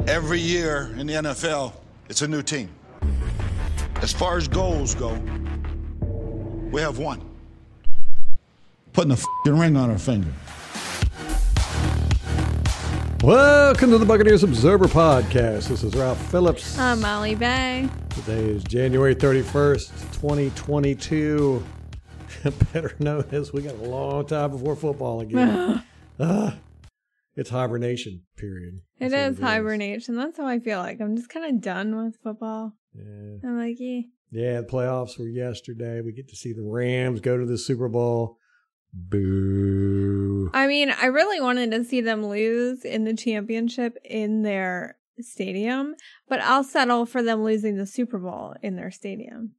Every year in the NFL, it's a new team. As far as goals go, we have one. Putting a f***ing ring on our finger. Welcome to the Buccaneers Observer Podcast. This is Ralph Phillips. I'm Molly Bay. Today is January 31st, 2022. Better known as we got a long time before football again. Ah, it's hibernation period. It is hibernation. That's how I feel like. I'm just kind of done with football. Yeah. I'm like, yeah. yeah, the playoffs were yesterday. We get to see the Rams go to the Super Bowl. Boo. I mean, I really wanted to see them lose in the championship in their stadium, but I'll settle for them losing the Super Bowl in their stadium.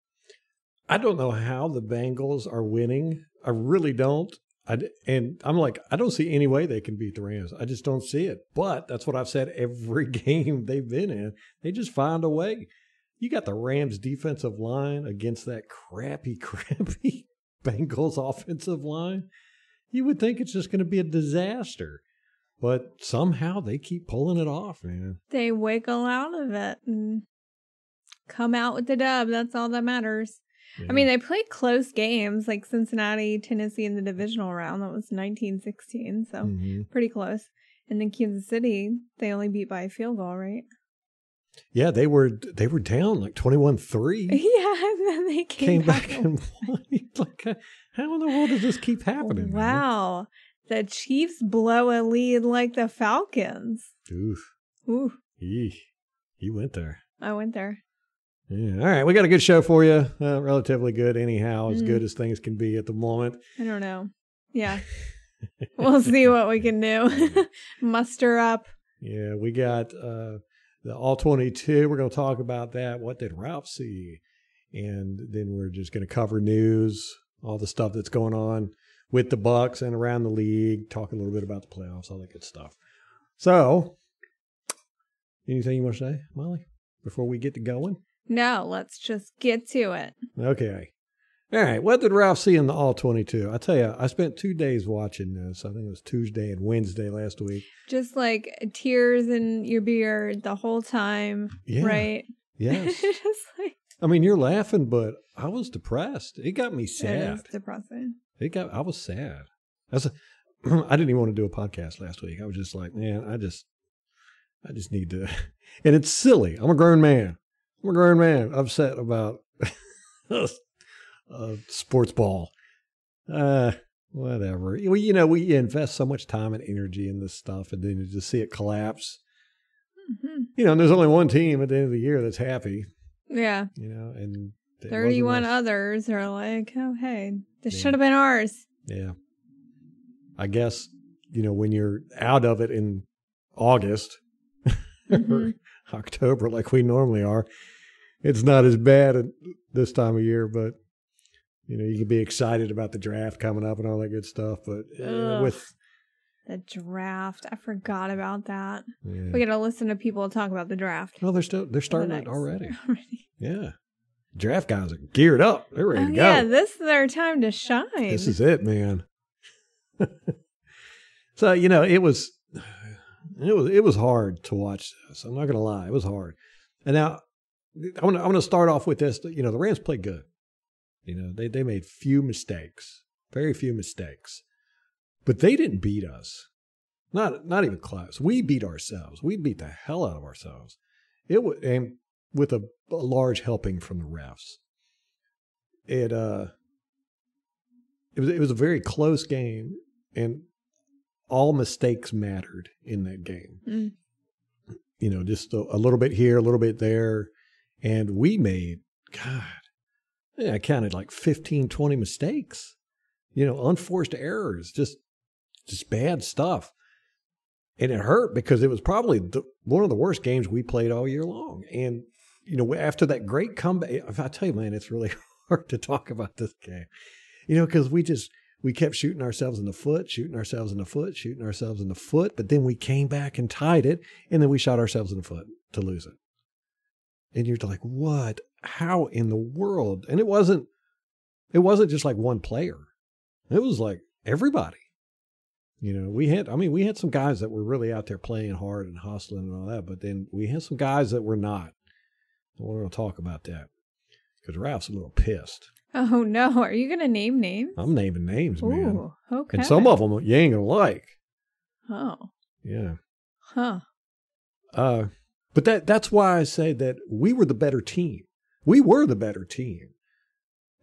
I don't know how the Bengals are winning. I really don't. I, and I'm like, I don't see any way they can beat the Rams. I just don't see it. But that's what I've said every game they've been in. They just find a way. You got the Rams defensive line against that crappy, crappy Bengals offensive line. You would think it's just going to be a disaster. But somehow they keep pulling it off, man. They wiggle out of it and come out with the dub. That's all that matters. I mean, they played close games like Cincinnati, Tennessee in the divisional round. That was 1916, so Mhm. pretty close. And then Kansas City, they only beat by a field goal, right? yeah, they were they were down like 21-3. yeah, and then they came, came back and won. like, uh, how in the world does this keep happening? man? Wow. The Chiefs blow a lead like the Falcons. Oof. Ooh, Eesh. You went there. I went there. Yeah. All right. We got a good show for you. Uh, relatively good, anyhow, as Mm. good as things can be at the moment. I don't know. Yeah. we'll see what we can do. Muster up. Yeah. We got uh, the All 22. We're going to talk about that. What did Ralph see? And then we're just going to cover news, all the stuff that's going on with the Bucs and around the league, talk a little bit about the playoffs, all that good stuff. So, anything you want to say, Molly, before we get to going? No, let's just get to it. Okay. All right. What did Ralph see in the All 22? I tell you, I spent two days watching this. I think it was Tuesday and Wednesday last week. Just like tears in your beard the whole time, Yeah. right? Yes. just like I mean, you're laughing, but I was depressed. It got me it sad. is depressing. It got, I was sad. That's a, I didn't even want to do a podcast last week. I was just like, man, I just, I just need to, and it's silly. I'm a grown man. I'm a grown man upset about uh, sports ball. Uh, whatever. We, you know, we invest so much time and energy in this stuff, and then you just see it collapse. hmm You know, and there's only one team at the end of the year that's happy. Yeah. You know, and 31 others are like, oh, hey, this Yeah. should have been ours. Yeah. I guess, you know, when you're out of it in August Mhm. or October, like we normally are, it's not as bad at this time of year, but, you know, you can be excited about the draft coming up and all that good stuff. But uh, with, The draft. I forgot about that. yeah. We got to listen to people talk about the draft. well, they're still, they're starting it already. Already. Yeah. Draft guys are geared up. They're ready Oh, to go. yeah, this is their time to shine. This is it, man. so you know, it was it was it was hard to watch this. I'm not gonna lie, it was hard. And now I want to I want to start off with this. You know, the Rams played good. You know, they they made few mistakes, very few mistakes, but they didn't beat us. Not not even close. We beat ourselves. We beat the hell out of ourselves. It was and with a, a large helping from the refs. It uh it was it was a very close game and all mistakes mattered in that game. Mm. You know, just a, a little bit here, a little bit there. And we made, God, I counted like 15, 20 mistakes. You know, unforced errors, just just bad stuff. And it hurt because it was probably the, one of the worst games we played all year long. And, you know, after that great comeback, I tell you, man, it's really hard to talk about this game. You know, because we just, we kept shooting ourselves in the foot, shooting ourselves in the foot, shooting ourselves in the foot, but then we came back and tied it, and then we shot ourselves in the foot to lose it. And you're like, what? How in the world? And it wasn't, it wasn't just like one player. It was like everybody. You know, we had, I mean, we had some guys that were really out there playing hard and hustling and all that, but then we had some guys that were not. We're going to talk about that because Ralph's a little pissed. Oh no, are you gonna name names? I'm naming names, man. Ooh, okay. And some of them you ain't going to like. Oh, Yeah. huh. Uh, but that that's why I say that we were the better team. We were the better team.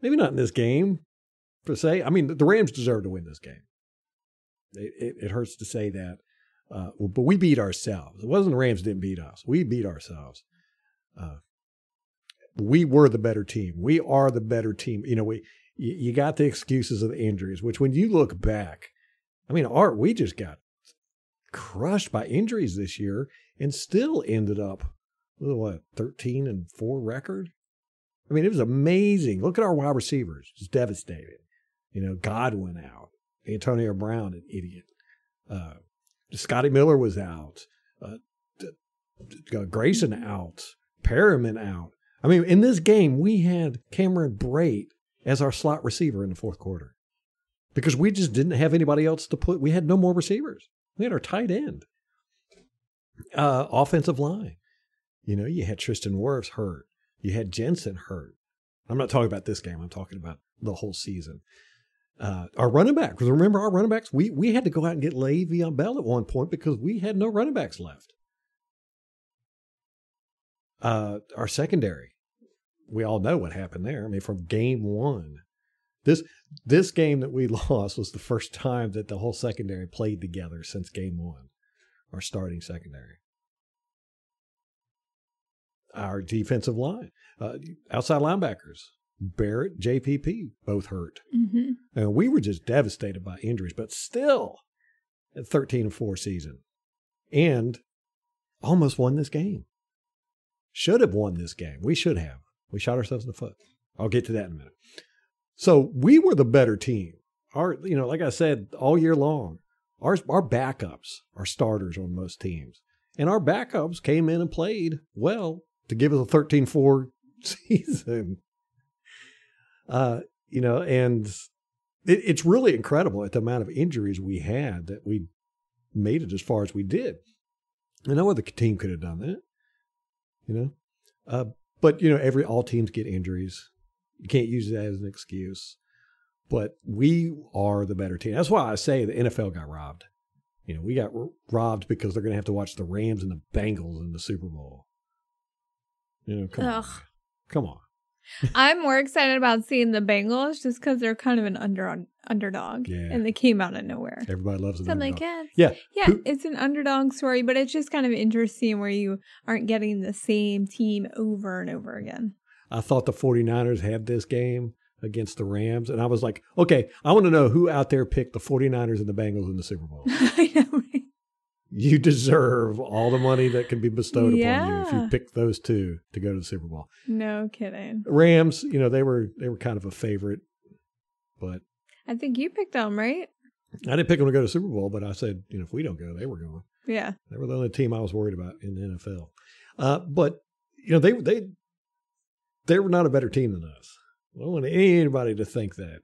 Maybe not in this game, per se. I mean, the Rams deserve to win this game. It, it, it hurts to say that, uh, but we beat ourselves. It wasn't the Rams didn't beat us. We beat ourselves. Uh, we were the better team. We are the better team. You know, we you, you got the excuses of the injuries, which when you look back, I mean, Art, we just got crushed by injuries this year and still ended up with what 13 and 4 record. I mean, it was amazing. Look at our wide receivers, just devastated. You know, Godwin out, Antonio Brown, an idiot. Uh, Scotty Miller was out, uh, Grayson out, Perriman out. I mean, in this game, we had Cameron Brate as our slot receiver in the fourth quarter because we just didn't have anybody else to put. We had no more receivers. We had our tight end, uh, offensive line. You know, you had Tristan Wirfs hurt. You had Jensen hurt. I'm not talking about this game. I'm talking about the whole season. Uh, our running back, because remember our running backs, we we had to go out and get Le'Veon Bell at one point because we had no running backs left. Uh, our secondary, we all know what happened there. I mean, from game one, this this game that we lost was the first time that the whole secondary played together since game one. Our starting secondary, our defensive line, uh, outside linebackers, Barrett, JPP, both hurt. hmm And we were just devastated by injuries, but still at 13 and 4 season and almost won this game. Should have won this game. We should have. We shot ourselves in the foot. I'll get to that in a minute. So we were the better team. Our, you know, like I said all year long, our, our backups are starters on most teams. And our backups came in and played well to give us a 13 4 season. Uh, you know, and it, it's really incredible at the amount of injuries we had that we made it as far as we did. And no other team could have done that, you know. Uh, but you know, every all teams get injuries. You can't use that as an excuse. But we are the better team. That's why I say the NFL got robbed. You know, we got robbed because they're going to have to watch the Rams and the Bengals in the Super Bowl. You know, come on, come on. I'm more excited about seeing the Bengals just because they're kind of an under underdog, Yeah. and they came out of nowhere. Everybody loves it. So like, yeah, yeah, yeah, Who- it's an underdog story, but it's just kind of interesting where you aren't getting the same team over and over again. I thought the 49ers had this game against the Rams. And I was like, okay, I want to know who out there picked the 49ers and the Bengals in the Super Bowl. I know, right? you deserve all the money that can be bestowed upon you if you pick those two to go to the Super Bowl. No kidding. Rams, you know, they were they were kind of a favorite, but I think you picked them, right? I didn't pick them to go to the Super Bowl, but I said, you know, if we don't go, they were going. Yeah. They were the only team I was worried about in the NFL. Uh, but you know, they they they were not a better team than us. I don't want anybody to think that.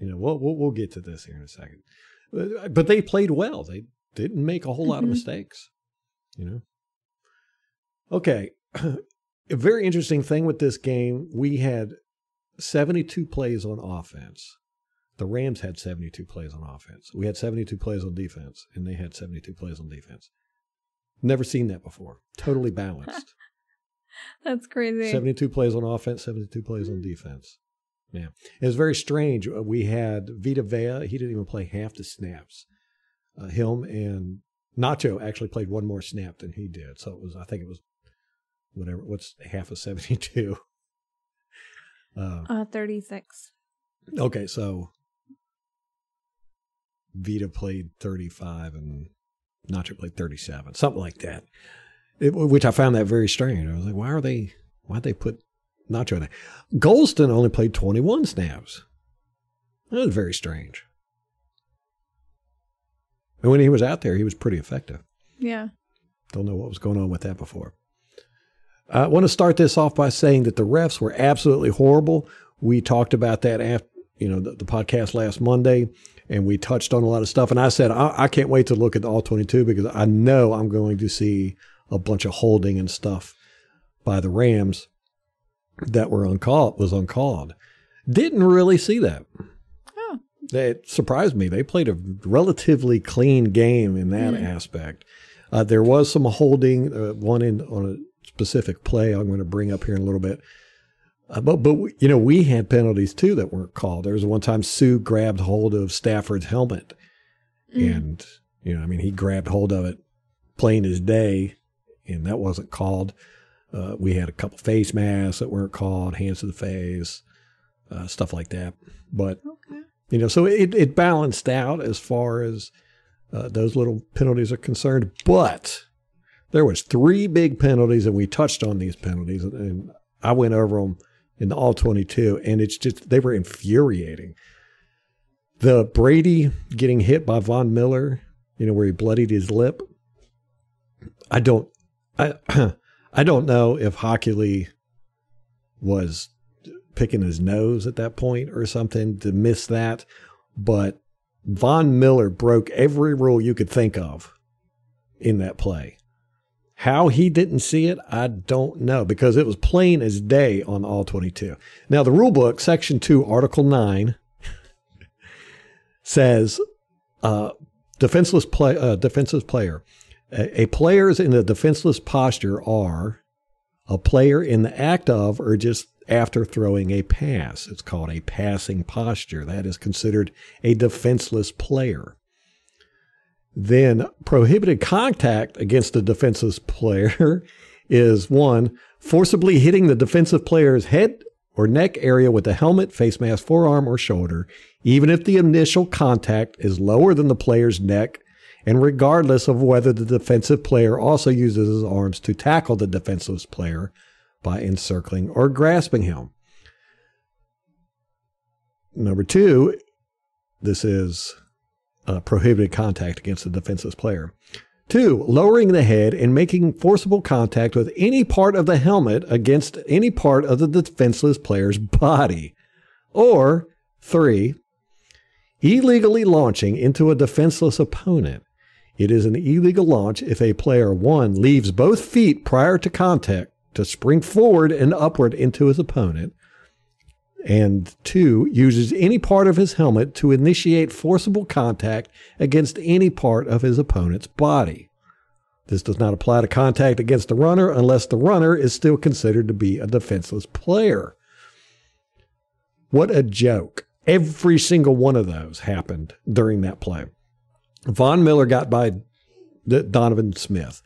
You know, we'll we'll, we'll get to this here in a second. But, but they played well. They didn't make a whole lot of Mhm. mistakes. You know. Okay, a very interesting thing with this game. We had seventy-two plays on offense. The Rams had 72 plays on offense. We had 72 plays on defense, and they had 72 plays on defense. Never seen that before. Totally balanced. That's crazy. 72 plays on offense, 72 plays on defense. Yeah. It was very strange. Uh, We had Vita Vea. He didn't even play half the snaps. Uh, him and Nacho actually played one more snap than he did. So it was, I think it was whatever, what's half of 72? Uh, uh, 36. Okay, so Vita played 35 and Nacho played 37, something like that. It, which I found that very strange. I was like, why are they, why'd they put Nacho in there? Gholston only played 21 snaps. That was very strange. And when he was out there, he was pretty effective. Yeah. Don't know what was going on with that before. I want to start this off by saying that the refs were absolutely horrible. We talked about that after, you know, the, the podcast last Monday, and we touched on a lot of stuff. And I said I, I can't wait to look at the all twenty two because I know I'm going to see a bunch of holding and stuff by the Rams that were uncalled was uncalled. Didn't really see that. Oh. It surprised me. They played a relatively clean game in that Mm. aspect. Uh, there was some holding, uh, one in on a specific play. I'm going to bring up here in a little bit. Uh, but but we- you know we had penalties too that weren't called. There was one time Suh grabbed hold of Stafford's helmet, Mm. and you know I mean he grabbed hold of it plain as day, and that wasn't called. Uh, we had a couple face masks that weren't called, hands to the face, uh, stuff like that. But Okay. you know, so it, it balanced out as far as uh, those little penalties are concerned. But there was three big penalties, and we touched on these penalties, and, I went over them in the all twenty-two, and it's just they were infuriating. The Brady getting hit by Von Miller, you know, where he bloodied his lip. I don't, I, I don't know if Hochuli was picking his nose at that point or something to miss that. But Von Miller broke every rule you could think of in that play. How he didn't see it, I don't know because it was plain as day on all 22. Now, the rule book, section 2, article 9, says uh, defenseless, play, uh, defenseless player. A, a players in a defenseless posture are a player in the act of or just after throwing a pass. It's called a passing posture. That is considered a defenseless player. Then prohibited contact against a defenseless player is one, forcibly hitting the defensive player's head or neck area with the helmet, face mask, forearm, or shoulder, even if the initial contact is lower than the player's neck and regardless of whether the defensive player also uses his arms to tackle the defenseless player by encircling or grasping him. Number two, this is uh, prohibited contact against the defenseless player. Two, lowering the head and making forcible contact with any part of the helmet against any part of the defenseless player's body. Or three, illegally launching into a defenseless opponent. It is an illegal launch if a player, one, leaves both feet prior to contact to spring forward and upward into his opponent, and two, uses any part of his helmet to initiate forcible contact against any part of his opponent's body. This does not apply to contact against the runner unless the runner is still considered to be a defenseless player. What a joke. Every single one of those happened during that play. Von Miller got by Donovan Smith.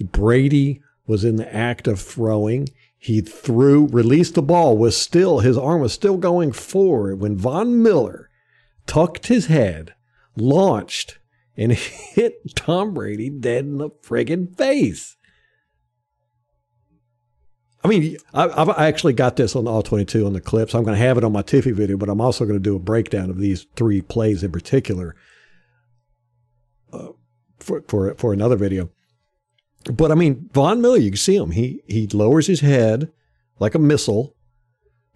Brady was in the act of throwing. He threw, released the ball, was still, his arm was still going forward when Von Miller tucked his head, launched, and hit Tom Brady dead in the friggin' face. I mean, I, I've actually got this on all 22 on the clips. I'm going to have it on my Tiffy video, but I'm also going to do a breakdown of these three plays in particular for, for, for another video. But I mean, Von Miller, you can see him. He, he lowers his head like a missile,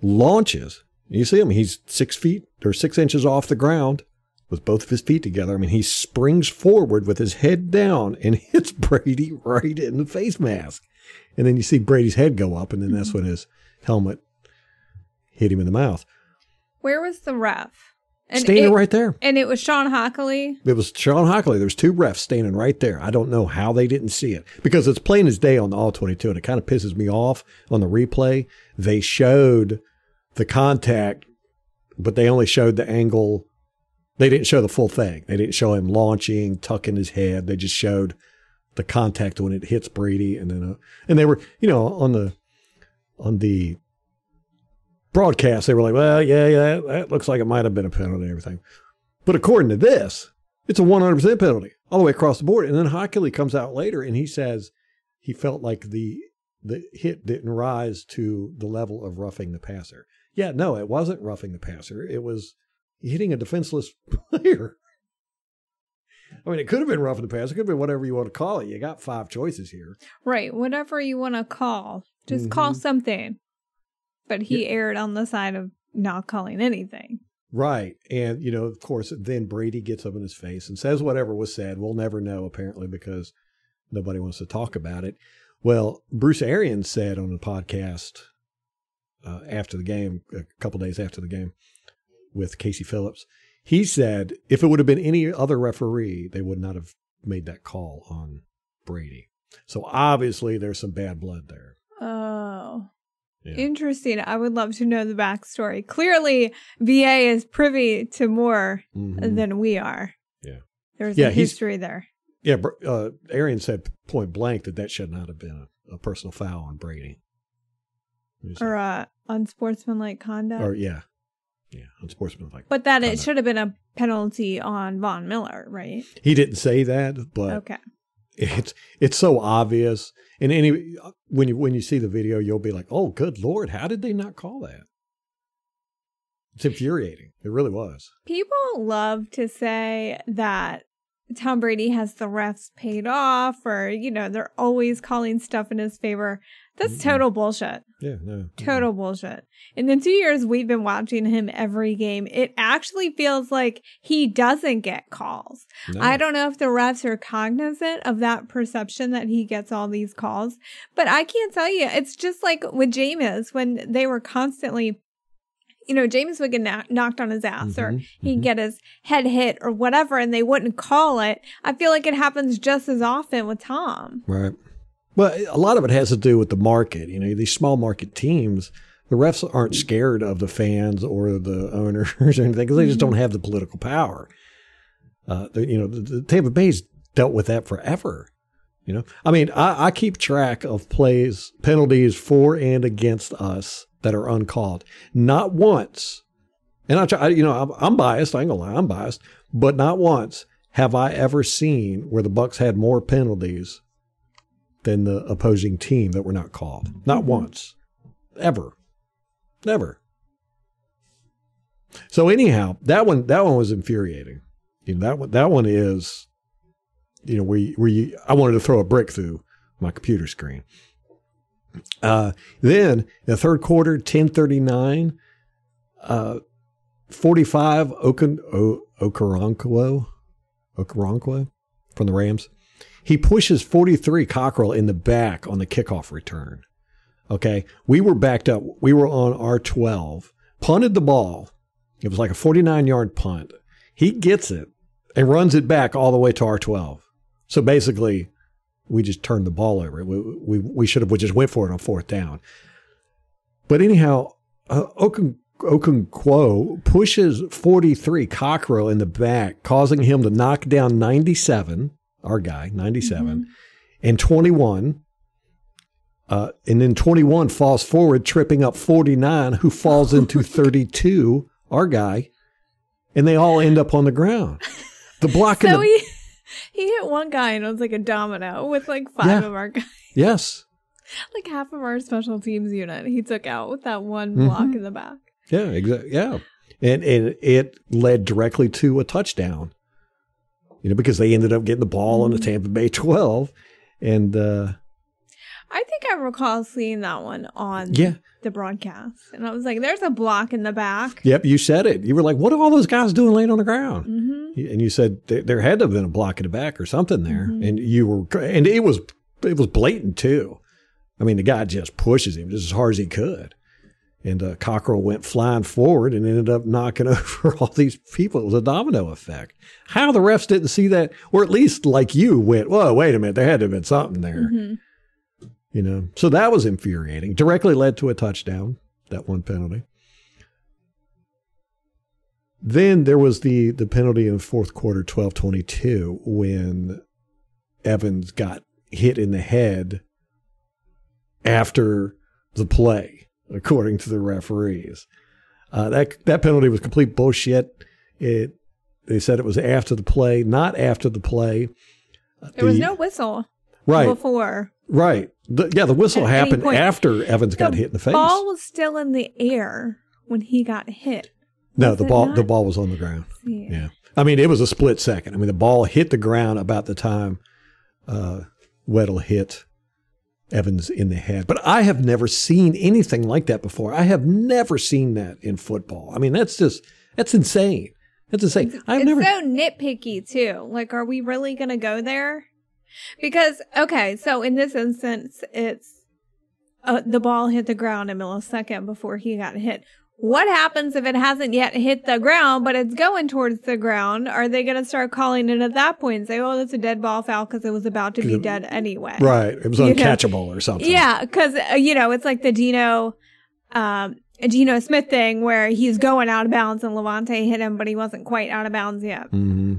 launches. You see him. He's six feet or six inches off the ground with both of his feet together. I mean, he springs forward with his head down and hits Brady right in the face mask. And then you see Brady's head go up, and then that's mm-hmm. when his helmet hit him in the mouth. Where was the ref? And Standing it, right there. And it was Shawn Hochuli. It was Shawn Hochuli. There's two refs standing right there. I don't know how they didn't see it because it's plain as day on the all 22, and it kind of pisses me off on the replay. They showed the contact, but they only showed the angle. They didn't show the full thing. They didn't show him launching, tucking his head. They just showed the contact when it hits Brady, and then uh, and they were you know on the on the broadcast they were like, well, yeah, yeah, that looks like it might have been a penalty and everything. But according to this, it's a 100% penalty all the way across the board. And then Hochuli comes out later and he says he felt like the the hit didn't rise to the level of roughing the passer. Yeah, no, it wasn't roughing the passer. It was hitting a defenseless player. I mean, it could have been roughing the passer. It could have been whatever you want to call it. You got five choices here. Right. Whatever you want to call. Just call Mhm. something. But he erred on the side of not calling anything. Right. And, you know, of course, then Brady gets up in his face and says whatever was said. We'll never know, apparently, because nobody wants to talk about it. Well, Bruce Arians said on the podcast uh, after the game, a couple days after the game with Casey Phillips, he said if it would have been any other referee, they would not have made that call on Brady. So obviously, there's some bad blood there. Yeah. Interesting. I would love to know the backstory. Clearly, BA is privy to more Mhm. than we are. Yeah. There's Yeah, a history there. Yeah, Br- uh, Arian said point blank that that should not have been a, a personal foul on Brady. Or like- uh, unsportsmanlike conduct. or yeah, yeah, unsportsmanlike. but that it should have been a penalty on Von Miller, right? He didn't say that, but okay. It's it's so obvious. And any when you when you see the video, you'll be like, "Oh, good lord, how did they not call that?" It's infuriating. It really was. People love to say that Tom Brady has the refs paid off or, you know, they're always calling stuff in his favor. That's total bullshit. Yeah, no, Total bullshit. In the two years we've been watching him every game, it actually feels like he doesn't get calls. No. I don't know if the refs are cognizant of that perception that he gets all these calls, but I can't tell you. It's just like with Jameis when they were constantly, you know, Jameis would get kno- knocked on his ass or Mhm, he'd mhm. get his head hit or whatever and they wouldn't call it. I feel like it happens just as often with Tom. Right. Well, a lot of it has to do with the market. You know, these small market teams, the refs aren't scared of the fans or the owners or anything because they just don't have the political power. Uh, you know, the, the Tampa Bay's dealt with that forever. You know, I mean, I, I keep track of plays, penalties for and against us that are uncalled. Not once, and I try, you know, I'm, I'm biased. I ain't gonna lie, I'm biased, but not once have I ever seen where the Bucs had more penalties than the opposing team that were not called. Not Mhm. once, ever, never. So anyhow, that one that one was infuriating. You know, that one that one is, you know, where you, where you I wanted to throw a brick through my computer screen. Uh, then the third quarter, ten thirty nine, uh, forty five Okun o, Okoronkwo, Okoronkwo from the Rams. He pushes 43 Cockrell in the back on the kickoff return. Okay. We were backed up. We were on our 12, punted the ball. It was like a 49 yard punt. He gets it and runs it back all the way to our 12. So basically, we just turned the ball over. We, we, we should have we just went for it on fourth down. But anyhow, uh, Okun, Okonkwo pushes 43 Cockrell in the back, causing him to knock down 97, our guy, 97, and 21. Uh, and then 21 falls forward, tripping up 49, who falls into 32, our guy, and they all end up on the ground. The block in So the, he he hit one guy and it was like a domino with like five Yeah. of our guys. yes, Like half of our special teams unit he took out with that one Mhm. block in the back. yeah, exactly, yeah, and and it led directly to a touchdown. You know, because they ended up getting the ball on the Mhm. Tampa Bay 12, and uh, I think I recall seeing that one on yeah, the broadcast. And I was like, there's a block in the back. Yep, you said it. You were like, "What are all those guys doing laying on the ground?" hmm And you said there, there had to have been a block in the back or something there, Mhm. and you were, and it was it was blatant too. I mean, the guy just pushes him just as hard as he could, and uh, Cockrell went flying forward and ended up knocking over all these people. It was a domino effect. How the refs didn't see that, or at least like you went, "Whoa, wait a minute, there had to have been something there." hmm You know, so that was infuriating. Directly led to a touchdown, that one penalty. Then there was the the penalty in the fourth quarter, twelve twenty two, when Evans got hit in the head after the play, according to the referees. Uh, that that penalty was complete bullshit. It they said it was after the play, not after the play. There was no whistle right. before. Right. The, yeah, the whistle At happened after Evans got hit in the face. The ball was still in the air when he got hit. no, was the ball not? the ball was on the ground. Yeah. Yeah. I mean, it was a split second. I mean, the ball hit the ground about the time uh, Weddle hit Evans in the head. But I have never seen anything like that before. I have never seen that in football. I mean, that's just That's insane. That's insane. I've it's never. so nitpicky too. Like, are we really going to go there? Because okay, so in this instance, it's uh, the ball hit the ground a millisecond before he got hit. What happens if it hasn't yet hit the ground, but it's going towards the ground? Are they going to start calling it at that point and say, "Oh, that's a dead ball foul" because it was about to be dead anyway? right. It was You know, uncatchable or something. Yeah, because uh, you know it's like the Geno, um, Geno Smith thing where he's going out of bounds and Lavonte hit him, but he wasn't quite out of bounds yet. hmm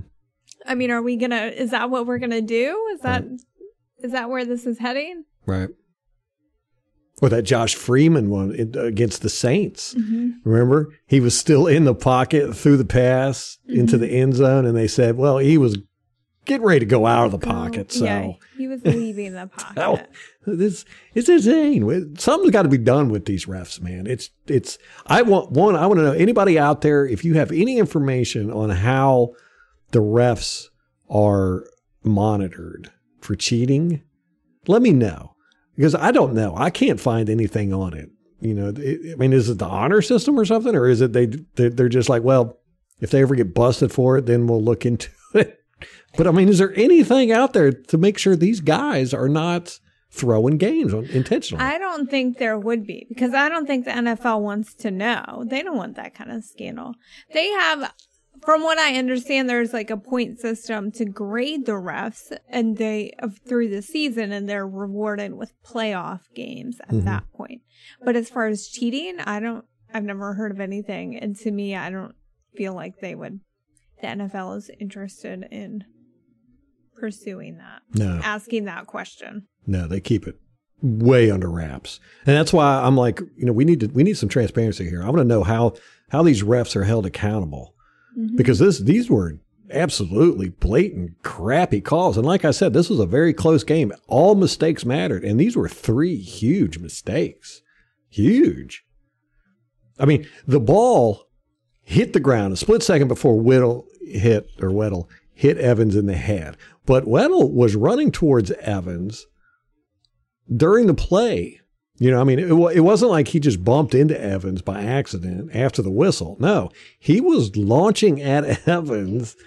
I mean, are we gonna? Is that what we're gonna do? Is that is that where this is heading? Right. Or that Josh Freeman one against the Saints. Mm-hmm. Remember, he was still in the pocket, threw the pass into Mm-hmm. the end zone, and they said, "Well, he was getting ready to go out of the pocket." So yeah, he was leaving the pocket. Oh, this it's insane. Something's got to be done with these refs, man. It's it's. I want one. I want to know anybody out there if you have any information on how the refs are monitored for cheating. Let me know because I don't know. I can't find anything on it. You know, it, I mean, is it the honor system or something, or is it they they- they're just like, well, if they ever get busted for it, then we'll look into it. But I mean, is there anything out there to make sure these guys are not throwing games intentionally? I don't think there would be because I don't think the NFL wants to know. They don't want that kind of scandal. They have, from what I understand, there's like a point system to grade the refs, and they through the season, and they're rewarded with playoff games at Mm-hmm. that point. But as far as cheating, I don't. I've never heard of anything, and to me, I don't feel like they would. The NFL is interested in pursuing that, no, asking that question. no, they keep it way under wraps, and that's why I'm like, you know, we need to we need some transparency here. I want to know how how these refs are held accountable Mm-hmm. because this these were absolutely blatant crappy calls, and like I said, this was a very close game. All mistakes mattered, and these were three huge mistakes, huge. I mean, the ball hit the ground a split second before Whittle hit or Weddle hit Evans in the head. But Weddle was running towards Evans during the play. You know, I mean, it, it wasn't like he just bumped into Evans by accident after the whistle. No, he was launching at Evans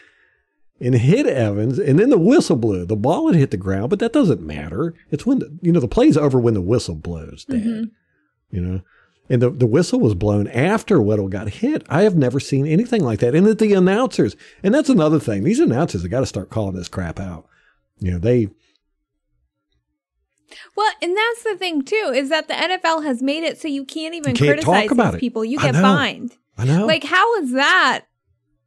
and hit Evans, and then the whistle blew. The ball had hit the ground, but that doesn't matter. It's when the, you know the play's over when the whistle blows. Dad. Mm-hmm. You know, and the, the whistle was blown after Weddle got hit. I have never seen anything like that. And that the announcers, and that's another thing. These announcers have got to start calling this crap out. You know, they Well, and that's the thing too, is that the NFL has made it so you can't even You can't criticize about these it. people. You get know. fined. I know. Like, how is that?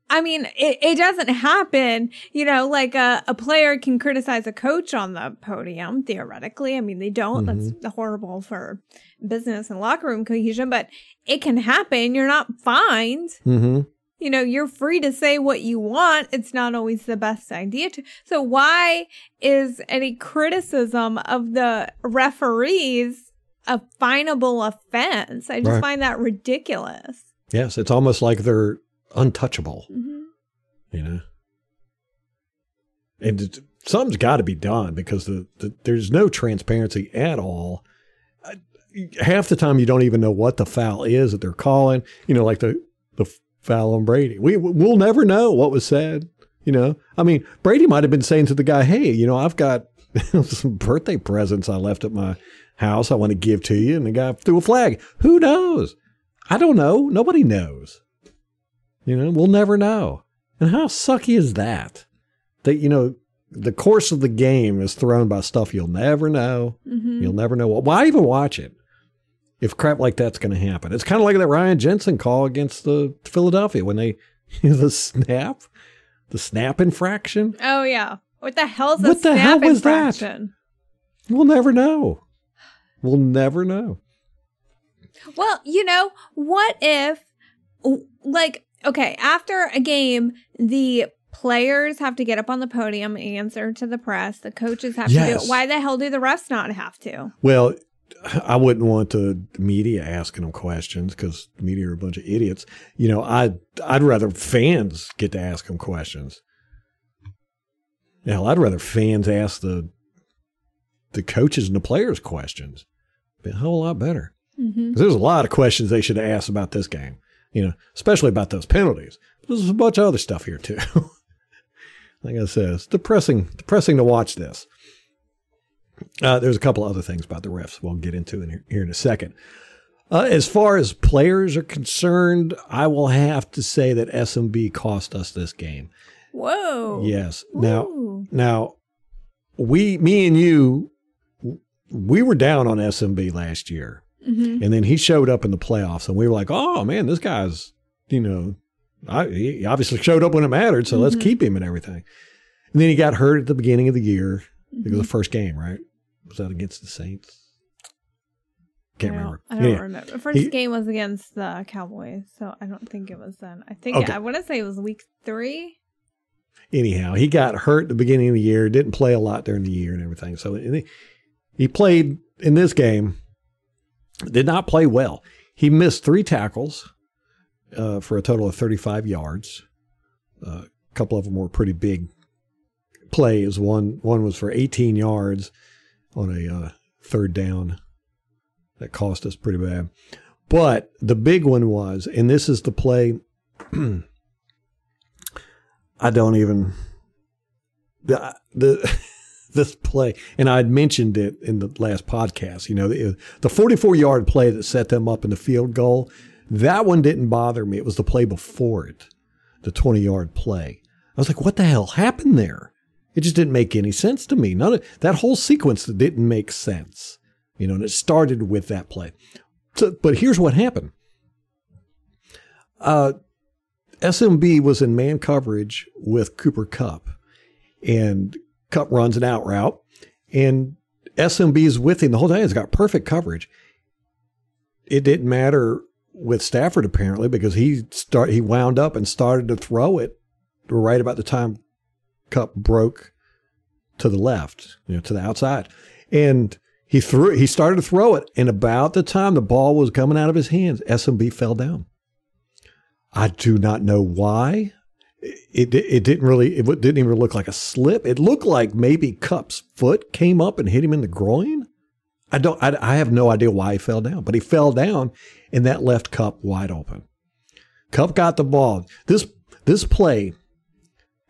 I mean, it, it doesn't happen. You know, like a, a player can criticize a coach on the podium, theoretically. I mean, they don't. Mm-hmm. That's horrible for business and locker room cohesion, but it can happen. You're not fined. hmm You know, you're free to say what you want. It's not always the best idea to. So why is any criticism of the referees a finable offense? I just Right. find that ridiculous. Yes, it's almost like they're untouchable. hmm You know, and it, something's got to be done because the, the there's no transparency at all. Half the time, you don't even know what the foul is that they're calling. You know, like the the foul on Brady. We we'll never know what was said. You know, I mean, Brady might have been saying to the guy, "Hey, you know, I've got some birthday presents I left at my house. I want to give to you," and the guy threw a flag. Who knows? I don't know. Nobody knows. You know, we'll never know. And how sucky is that? That, you know, the course of the game is thrown by stuff you'll never know. hmm You'll never know. Why even watch it if crap like that's going to happen? It's kind of like that Ryan Jensen call against the Philadelphia when they, the snap, the snap infraction. Oh yeah. What the hell's a What the snap hell was that? infraction? We'll never know. We'll never know. Well, you know, what if, like, okay, after a game, the players have to get up on the podium, answer to the press, the coaches have to do it. Why the hell do the refs not have to? Well, I wouldn't want the media asking them questions because the media are a bunch of idiots. You know, I'd I'd rather fans get to ask them questions. Hell, I'd rather fans ask the the coaches and the players questions. Be a whole lot better. Mm-hmm. There's a lot of questions they should have asked about this game. you know, especially about those penalties. But there's a bunch of other stuff here too. like I said, it's depressing, depressing to watch this. Uh, there's a couple other things about the refs we'll get into in here, here in a second. Uh, as far as players are concerned, I will have to say that SMB cost us this game. Whoa. Yes. Now, Ooh. now, we, me and you, we were down on SMB last year, Mhm. and then he showed up in the playoffs, and we were like, "Oh man, this guy's, you know, I, he obviously showed up when it mattered, so let's Mhm. keep him and everything." And then he got hurt at the beginning of the year. It was the first game, right? Was that against the Saints? Can't I remember. I don't Yeah. remember. First He- game was against the Cowboys, so I don't think it was then. I think Okay. I want to say it was week three. anyhow, he got hurt at the beginning of the year, didn't play a lot during the year and everything. So he, he played in this game, did not play well. He missed three tackles uh, for a total of 35 yards. Uh, a couple of them were pretty big plays. One one was for 18 yards on a uh, third down that cost us pretty bad. But the big one was, and this is the play. I don't even the the this play, and I had mentioned it in the last podcast. You know, the, the 44 yard play that set them up in the field goal. That one didn't bother me. It was the play before it, the 20 yard play. I was like, what the hell happened there? It just didn't make any sense to me. None of that whole sequence didn't make sense. You know, and it started with that play. So, but here's what happened. Uh, SMB was in man coverage with Cooper Kupp, and Kupp runs an out route, and SMB is with him the whole time. He's got perfect coverage. It didn't matter with Stafford apparently because he start he wound up and started to throw it right about the time Kupp broke to the left, you know, to the outside, and he threw he started to throw it, and about the time the ball was coming out of his hands, SMB fell down. I do not know why. It, it, it didn't really, it didn't even look like a slip. It looked like maybe Kupp's foot came up and hit him in the groin. I don't, I, I have no idea why he fell down, but he fell down and that left Kupp wide open. Kupp got the ball. This, this play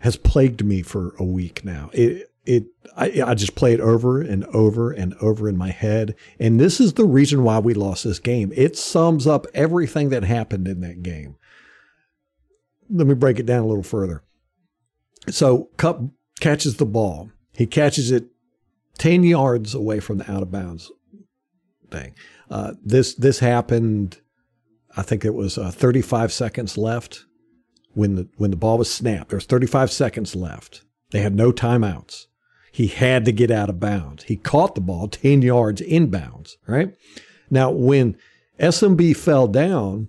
has plagued me for a week now. It, it, I, I just play it over and over and over in my head. And this is the reason why we lost this game. It sums up everything that happened in that game let me break it down a little further. So Kupp catches the ball. He catches it 10 yards away from the out of bounds thing. Uh, this, this happened, I think it was uh, 35 seconds left when the, when the ball was snapped. There's 35 seconds left. They had no timeouts. He had to get out of bounds. He caught the ball 10 yards inbounds, right? Now, when SMB fell down,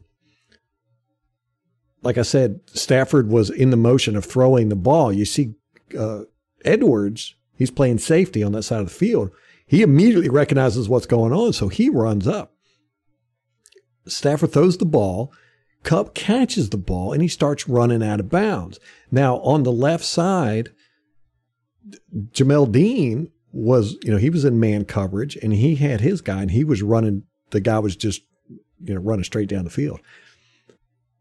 like I said, Stafford was in the motion of throwing the ball. You see, uh, Edwards, he's playing safety on that side of the field. He immediately recognizes what's going on, so he runs up. Stafford throws the ball. Kupp catches the ball and he starts running out of bounds. Now, on the left side, Jamel Dean was, you know, he was in man coverage and he had his guy and he was running, the guy was just, you know, running straight down the field.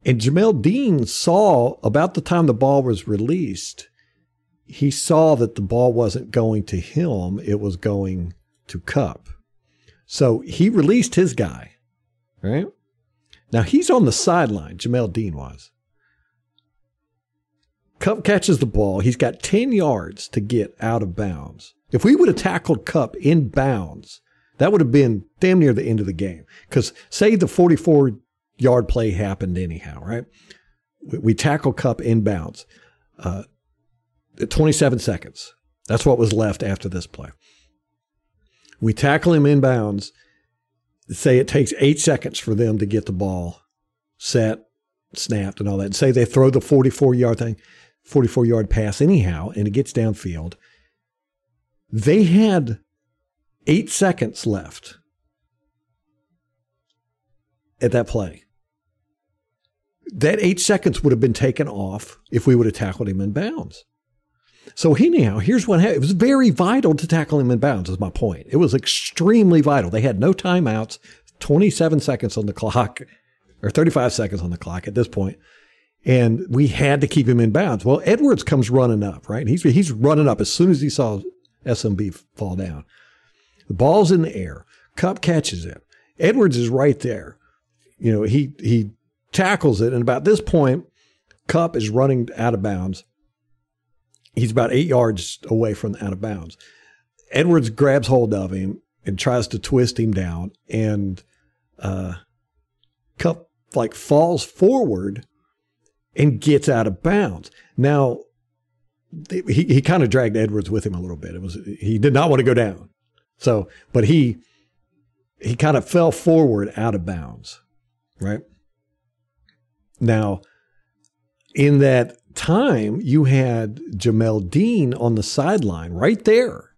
And Jamel Dean saw about the time the ball was released, he saw that the ball wasn't going to him, it was going to Kupp. So he released his guy, right? Now he's on the sideline, Jamel Dean was. Kupp catches the ball. He's got 10 yards to get out of bounds. If we would have tackled Kupp in bounds, that would have been damn near the end of the game. Because say the 44 yard play happened anyhow, right? We, we tackle Kupp inbounds. Uh, 27 seconds. That's what was left after this play. We tackle him inbounds. Say it takes eight seconds for them to get the ball set, snapped, and all that. Say they throw the 44 yard thing, 44 yard pass anyhow, and it gets downfield. They had eight seconds left at that play that eight seconds would have been taken off if we would have tackled him in bounds. So anyhow, here's what happened. It was very vital to tackle him in bounds, is my point. It was extremely vital. They had no timeouts, 27 seconds on the clock. or 35 seconds on the clock at this point, and we had to keep him in bounds. Well, Edwards comes running up, right? He's he's running up as soon as he saw SMB fall down. The ball's in the air. Kupp catches it. Edwards is right there. You know, he he tackles it, and about this point, Kupp is running out of bounds. He's about eight yards away from out of bounds. Edwards grabs hold of him and tries to twist him down, and uh, Kupp like falls forward and gets out of bounds. Now, he he kind of dragged Edwards with him a little bit. It was he did not want to go down, so but he he kind of fell forward out of bounds, right? Now, in that time, you had Jamel Dean on the sideline right there.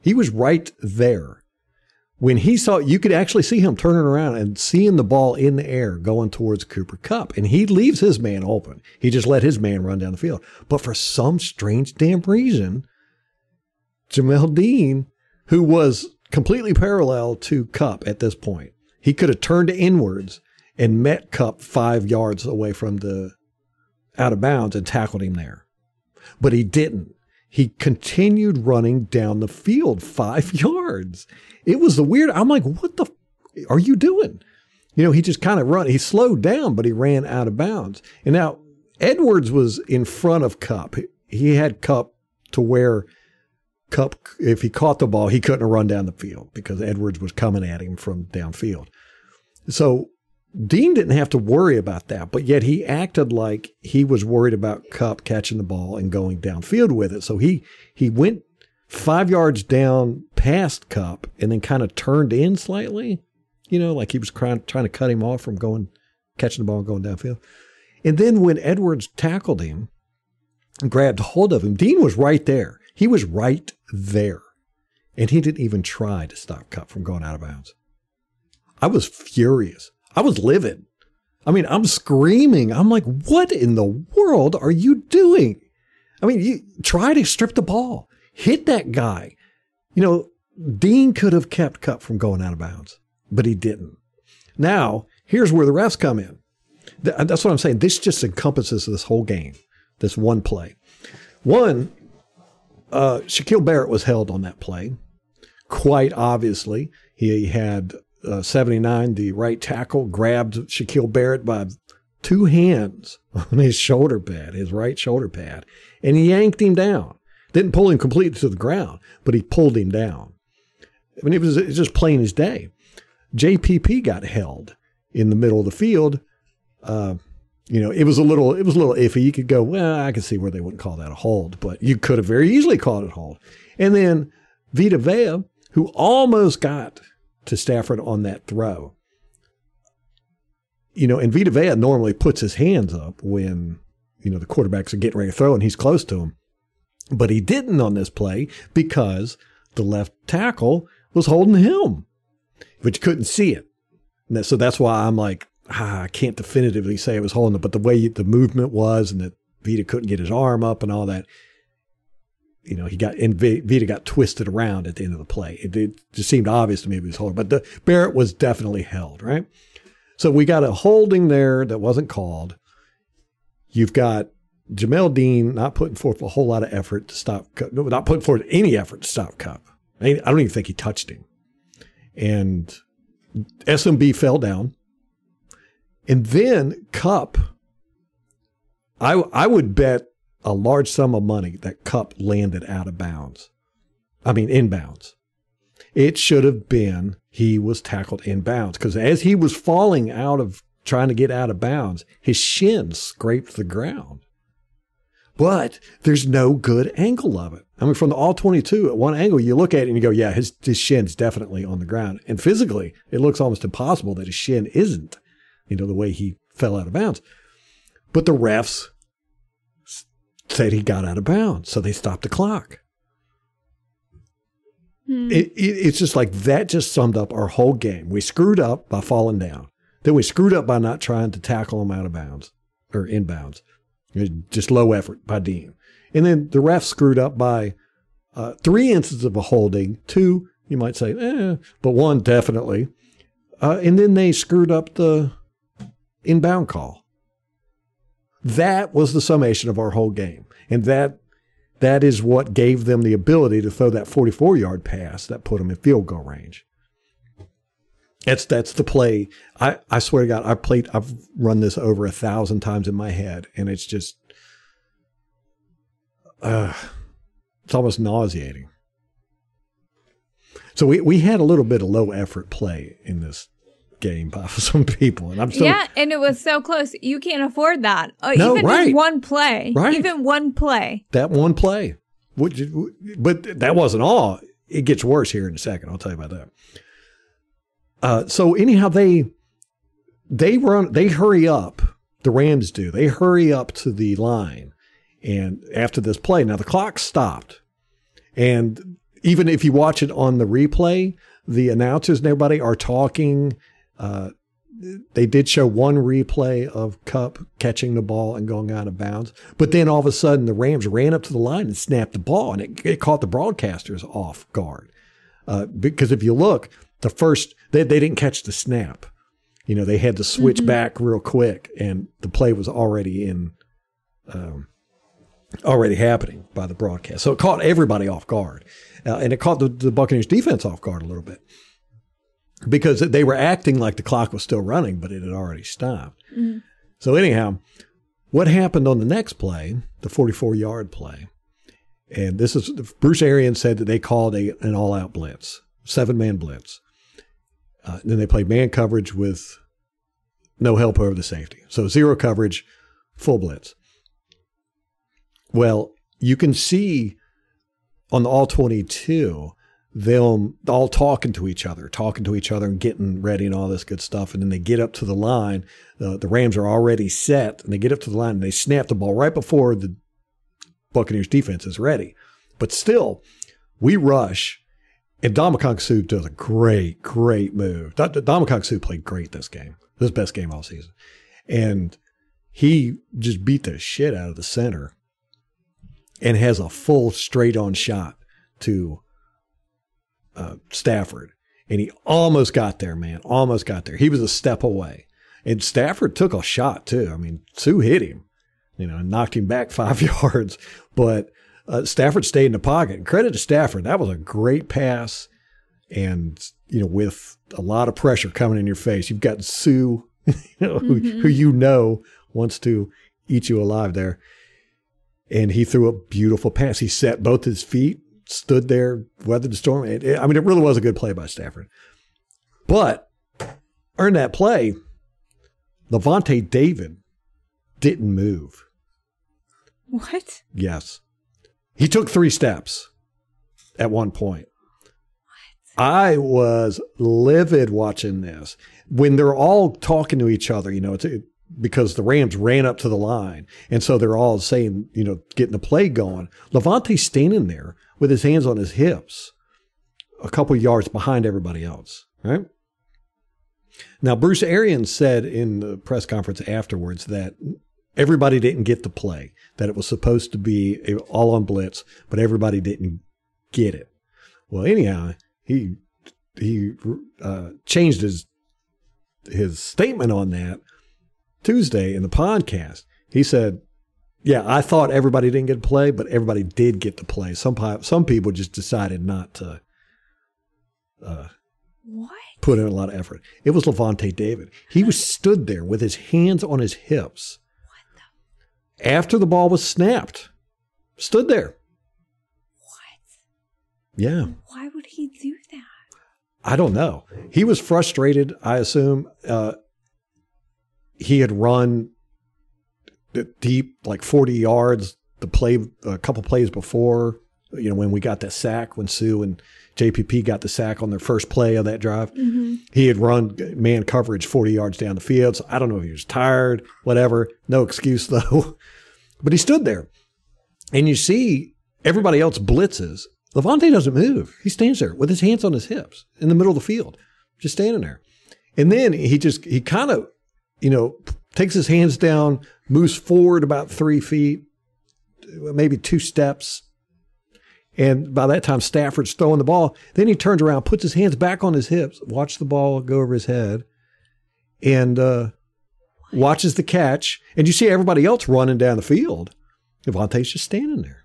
He was right there. When he saw, you could actually see him turning around and seeing the ball in the air going towards Cooper Kupp. And he leaves his man open. He just let his man run down the field. But for some strange damn reason, Jamel Dean, who was completely parallel to Kupp at this point, he could have turned inwards and met Kupp five yards away from the out of bounds and tackled him there. But he didn't. He continued running down the field five yards. It was the weird. I'm like, what the f- are you doing? You know, he just kind of run. He slowed down, but he ran out of bounds. And now Edwards was in front of Kupp. He had Kupp to where Kupp, if he caught the ball, he couldn't run down the field because Edwards was coming at him from downfield. So Dean didn't have to worry about that, but yet he acted like he was worried about Kupp catching the ball and going downfield with it. So he he went five yards down past Kupp and then kind of turned in slightly, you know, like he was trying, trying to cut him off from going catching the ball and going downfield. And then when Edwards tackled him and grabbed hold of him, Dean was right there. He was right there. And he didn't even try to stop Kupp from going out of bounds. I was furious. I was livid. I mean, I'm screaming. I'm like, what in the world are you doing? I mean, you try to strip the ball, hit that guy. You know, Dean could have kept Kupp from going out of bounds, but he didn't. Now, here's where the refs come in. That's what I'm saying. This just encompasses this whole game, this one play. One, uh, Shaquille Barrett was held on that play. Quite obviously, he had uh, 79, the right tackle, grabbed Shaquille Barrett by two hands on his shoulder pad, his right shoulder pad, and he yanked him down. Didn't pull him completely to the ground, but he pulled him down. I mean, it was, it was just plain as day. JPP got held in the middle of the field. Uh, you know, it was a little, it was a little iffy. You could go, well, I can see where they wouldn't call that a hold, but you could have very easily called it a hold. And then Vita Vea, who almost got to Stafford on that throw. You know, and Vita Vea normally puts his hands up when, you know, the quarterbacks are getting ready to throw and he's close to him. But he didn't on this play because the left tackle was holding him, but you couldn't see it. That, so that's why I'm like, ah, I can't definitively say it was holding it, but the way the movement was and that Vita couldn't get his arm up and all that, you know, he got and Vita got twisted around at the end of the play. It, it just seemed obvious to me he was holding, but the Barrett was definitely held, right? So we got a holding there that wasn't called. You've got Jamel Dean not putting forth a whole lot of effort to stop, not putting forth any effort to stop Kupp. I don't even think he touched him. And SMB fell down. And then Kupp, I, I would bet a large sum of money that Kupp landed out of bounds. I mean, inbounds. It should have been he was tackled inbounds because as he was falling out of trying to get out of bounds, his shin scraped the ground. But there's no good angle of it. I mean, from the all 22 at one angle, you look at it and you go, yeah, his, his shin's definitely on the ground. And physically, it looks almost impossible that his shin isn't, you know, the way he fell out of bounds. But the refs said he got out of bounds, so they stopped the clock. Hmm. It, it, it's just like that just summed up our whole game. We screwed up by falling down. Then we screwed up by not trying to tackle him out of bounds or inbounds. Just low effort by Dean. And then the ref screwed up by uh, three instances of a holding. Two, you might say, eh, but one definitely. Uh, and then they screwed up the inbound call. That was the summation of our whole game. And that that is what gave them the ability to throw that 44 yard pass that put them in field goal range. That's that's the play. I, I swear to God, I played I've run this over a thousand times in my head, and it's just uh, it's almost nauseating. So we, we had a little bit of low effort play in this game by some people, and I'm so yeah, and it was so close. You can't afford that. Uh, No, even right. one play, Right. even one play. that one play. Which, but that wasn't all. It gets worse here in a second. I'll tell you about that. Uh, so anyhow, they they run. They hurry up. The Rams do. They hurry up to the line, and after this play, now the clock stopped, and even if you watch it on the replay, the announcers and everybody are talking. Uh, they did show one replay of Kupp catching the ball and going out of bounds, but then all of a sudden the Rams ran up to the line and snapped the ball, and it, it caught the broadcasters off guard. Uh, because if you look, the first they, they didn't catch the snap. You know, they had to switch back real quick, and the play was already in, um, already happening by the broadcast. So it caught everybody off guard, uh, and it caught the, the Buccaneers defense off guard a little bit because they were acting like the clock was still running, but it had already stopped. So anyhow, what happened on the next play, the 44 yard play, and this is Bruce Arians said that they called a, an all out blitz, seven man blitz. Uh, then they played man coverage with no help over the safety. So zero coverage, full blitz. Well, you can see on the all 22 them all talking to each other, talking to each other and getting ready and all this good stuff. And then they get up to the line. The Rams are already set and they get up to the line and they snap the ball right before the Buccaneers defense is ready. But still, we rush and Dominic Suh does a great, great move. Dominic Suh played great this game. This best game all season. And he just beat the shit out of the center and has a full straight on shot to uh, Stafford. And he almost got there, man. Almost got there. He was a step away. And Stafford took a shot too. I mean, Suh hit him, you know, and knocked him back five yards. But uh, Stafford stayed in the pocket. And credit to Stafford. That was a great pass. And, you know, with a lot of pressure coming in your face, you've got Suh, you know, who, who you know wants to eat you alive there. And he threw a beautiful pass. He set both his feet, stood there, weathered the storm. It- it- I mean, it really was a good play by Stafford. But earned that play, Lavonte David didn't move. What? Yes. He took three steps at one point. What? I was livid watching this when they're all talking to each other, you know, it's it, because the Rams ran up to the line. And so they're all saying, you know, getting the play going. Lavonte's standing there with his hands on his hips, a couple yards behind everybody else, right? Now, Bruce Arians said in the press conference afterwards that everybody didn't get the play, that it was supposed to be all on blitz, but everybody didn't get it. Well, anyhow, he he uh, changed his his statement on that Tuesday in the podcast. He said, "Yeah, I thought everybody didn't get to play, but everybody did get to play. Some pi- some people just decided not to uh, What? put in a lot of effort. It was Lavonte David. He was stood there with his hands on his hips after the ball was snapped. Stood there. What? Yeah. Why would he do that? I don't know. He was frustrated, I assume. Uh, he had run deep, like 40 yards, the play, a couple plays before, you know, when we got that sack, when Suh and JPP got the sack on their first play of that drive. Mm-hmm. He had run man coverage 40 yards down the field. So I don't know if he was tired, whatever. No excuse, though. but he stood there. And you see everybody else blitzes. Lavonte doesn't move. He stands there with his hands on his hips in the middle of the field, just standing there. And then he just, he kind of, you know, takes his hands down, moves forward about three feet, maybe two steps. And by that time, Stafford's throwing the ball. Then he turns around, puts his hands back on his hips, watch the ball go over his head, and uh, watches the catch, and you see everybody else running down the field. Lavonte's just standing there.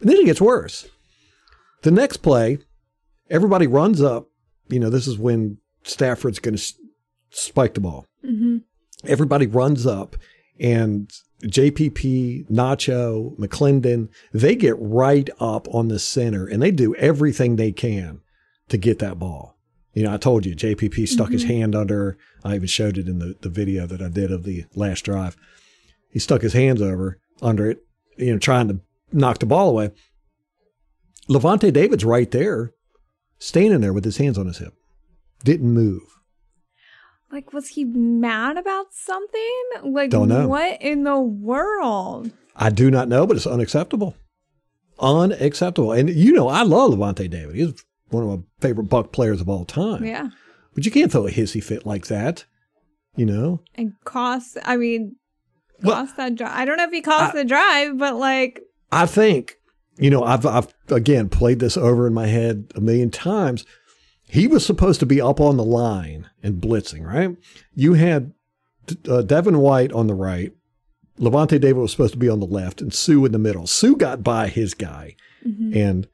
And then it gets worse. The next play, everybody runs up. You know, this is when Stafford's going to spike the ball. Mm-hmm. Everybody runs up, and JPP, Nacho, McLendon, they get right up on the center and they do everything they can to get that ball. You know, I told you, JPP stuck mm-hmm. his hand under, I even showed it in the, the video that I did of the last drive. He stuck his hands over under it, you know, trying to knock the ball away. Lavonte David's right there, standing there with his hands on his hip, didn't move. Like, was he mad about something? Like, Don't know. what in the world? I do not know, but it's unacceptable. Unacceptable. And you know, I love Lavonte David. He's one of my favorite Buck players of all time. Yeah. But you can't throw a hissy fit like that, you know? And cost, I mean, cost well, that drive. I don't know if he cost I, the drive, but like. I think, you know, I've, I've again played this over in my head a million times. He was supposed to be up on the line and blitzing, right? You had uh, Devin White on the right. Lavonte David was supposed to be on the left and Suh in the middle. Suh got by his guy mm-hmm. and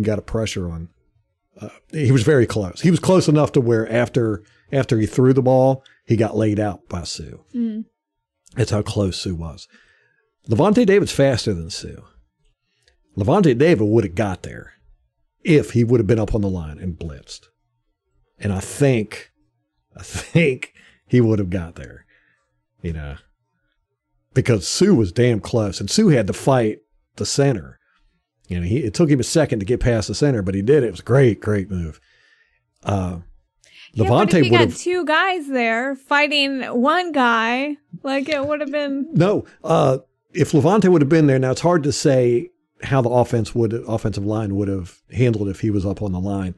got a pressure on. Uh, he was very close. He was close enough to where after after he threw the ball, he got laid out by Suh. Mm. That's how close Suh was. Lavonte David's faster than Suh. Lavonte David would have got there if he would have been up on the line and blitzed. And I think, I think he would have got there, you know, because Suh was damn close and Suh had to fight the center. You know, he, it took him a second to get past the center, but he did. It was a great, great move. Uh, yeah, would have two guys there fighting one guy. Like it would have been no. Uh, if Lavonte would have been there, now it's hard to say how the offense would offensive line would have handled if he was up on the line.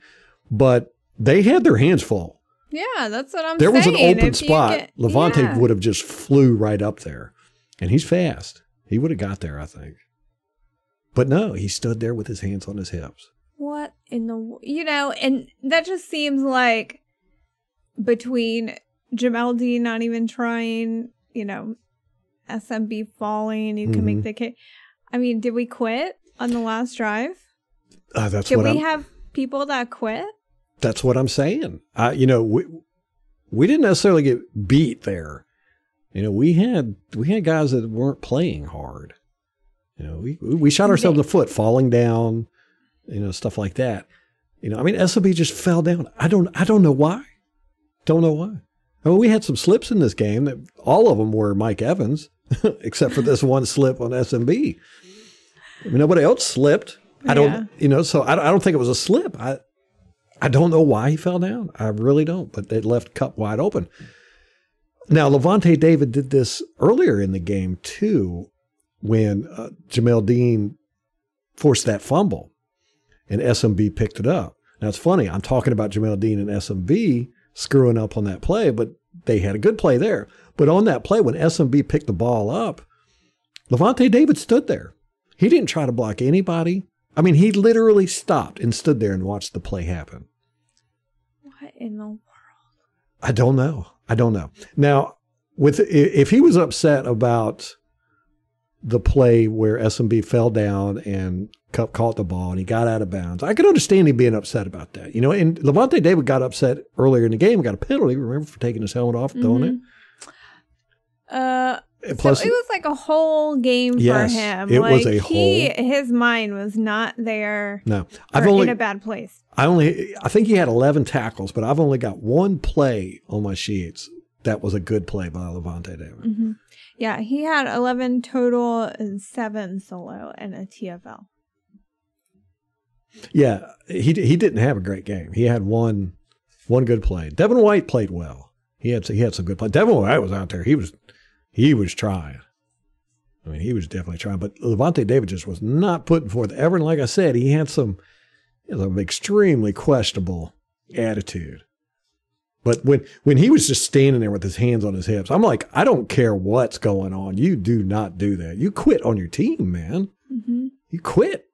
But they had their hands full. Yeah, that's what I'm there saying. There was an open if spot. Get, Lavonte yeah. would have just flew right up there. And he's fast. He would have got there, I think. But no, he stood there with his hands on his hips. What in the you know, and that just seems like between Jamel Dean not even trying, you know, SMB falling, you can mm-hmm. make the case. I mean, did we quit on the last drive? Uh, that's did what we I'm, have people that quit? That's what I'm saying. I, you know, we we didn't necessarily get beat there. You know, we had we had guys that weren't playing hard. You know, we we shot ourselves in the foot, falling down, you know, stuff like that. You know, I mean, SMB just fell down. I don't I don't know why. Don't know why. I mean, we had some slips in this game that all of them were Mike Evans, except for this one slip on SMB. I mean, nobody else slipped. I don't, yeah. you know, so I, I don't think it was a slip. I, I don't know why he fell down. I really don't, but it left Kupp wide open. Now, Lavonte David did this earlier in the game too, when uh, Jamel Dean forced that fumble and SMB picked it up. Now, it's funny. I'm talking about Jamel Dean and SMB screwing up on that play, but they had a good play there. But on that play, when SMB picked the ball up, Lavonte David stood there. He didn't try to block anybody. I mean, he literally stopped and stood there and watched the play happen. What in the world? I don't know. I don't know. Now, with if he was upset about the play where SMB fell down and Kupp caught the ball and he got out of bounds. I could understand him being upset about that. You know, and Lavonte David got upset earlier in the game, got a penalty, remember, for taking his helmet off, throwing mm-hmm. it. Uh Plus, so it was like a whole game yes, for him. It like was a he, whole. His mind was not there. No, I've only in a bad place. I only. I think he had eleven tackles, but I've only got one play on my sheets that was a good play by Lavonte David. Mm-hmm. Yeah, he had eleven total and seven solo and a TFL. Yeah, he he didn't have a great game. He had one one good play. Devin White played well. He had he had some good play. Devin White was out there. He was he was trying. I mean, he was definitely trying, but Lavonte David just was not putting forth ever. And like I said, he had some, you know, extremely questionable attitude. But when when he was just standing there with his hands on his hips, I'm like, I don't care what's going on. You do not do that. You quit on your team, man. Mm-hmm. You quit.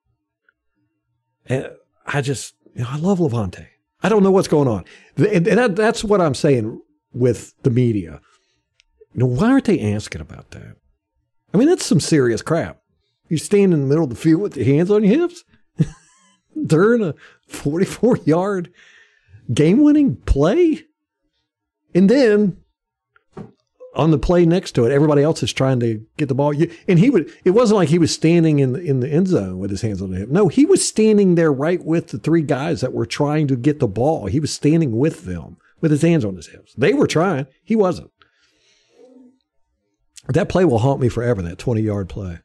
And I just, you know, I love Lavonte. I don't know what's going on, and that, that's what I'm saying with the media Know, why aren't they asking about that? I mean, that's some serious crap. You stand in the middle of the field with your hands on your hips during a 44 yard game winning play. And then on the play next to it, everybody else is trying to get the ball. And he would, it wasn't like he was standing in the, in the end zone with his hands on the hip. No, he was standing there right with the three guys that were trying to get the ball. He was standing with them with his hands on his hips. They were trying. He wasn't. That play will haunt me forever, that 20 yard play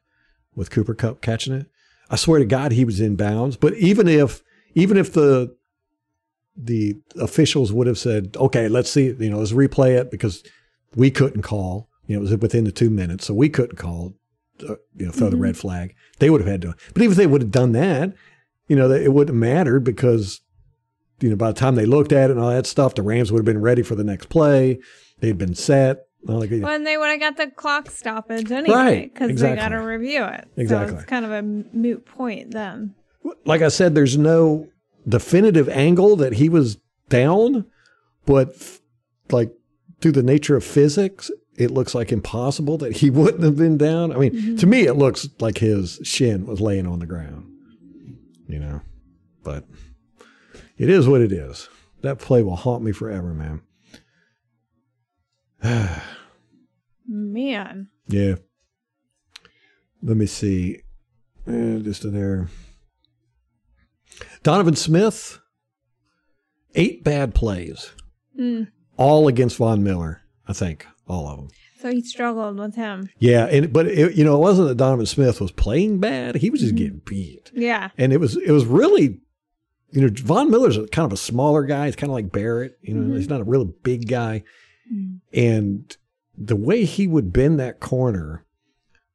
with Cooper Kupp catching it. I swear to God, he was in bounds. But even if, even if the, the officials would have said, okay, let's see, you know, let's replay it because we couldn't call, you know, it was within the two minutes. So we couldn't call, uh, you know, throw mm-hmm. the red flag. They would have had to, but even if they would have done that, you know, it wouldn't have mattered because, you know, by the time they looked at it and all that stuff, the Rams would have been ready for the next play. They'd been set. Like, well, and they would have got the clock stoppage anyway because right, exactly. they got to review it. Exactly. So it's kind of a moot point then. Like I said, there's no definitive angle that he was down, but like through the nature of physics, it looks like impossible that he wouldn't have been down. I mean, mm-hmm. to me, it looks like his shin was laying on the ground, you know, but it is what it is. That play will haunt me forever, man. Man. Yeah. Let me see. Eh, just in there. Donovan Smith, eight bad plays, mm. all against Von Miller. I think all of them. So he struggled with him. Yeah, and but it, you know, it wasn't that Donovan Smith was playing bad; he was just mm-hmm. getting beat. Yeah, and it was it was really, you know, Von Miller's kind of a smaller guy. He's kind of like Barrett. You know, mm-hmm. he's not a really big guy. Mm. And the way he would bend that corner,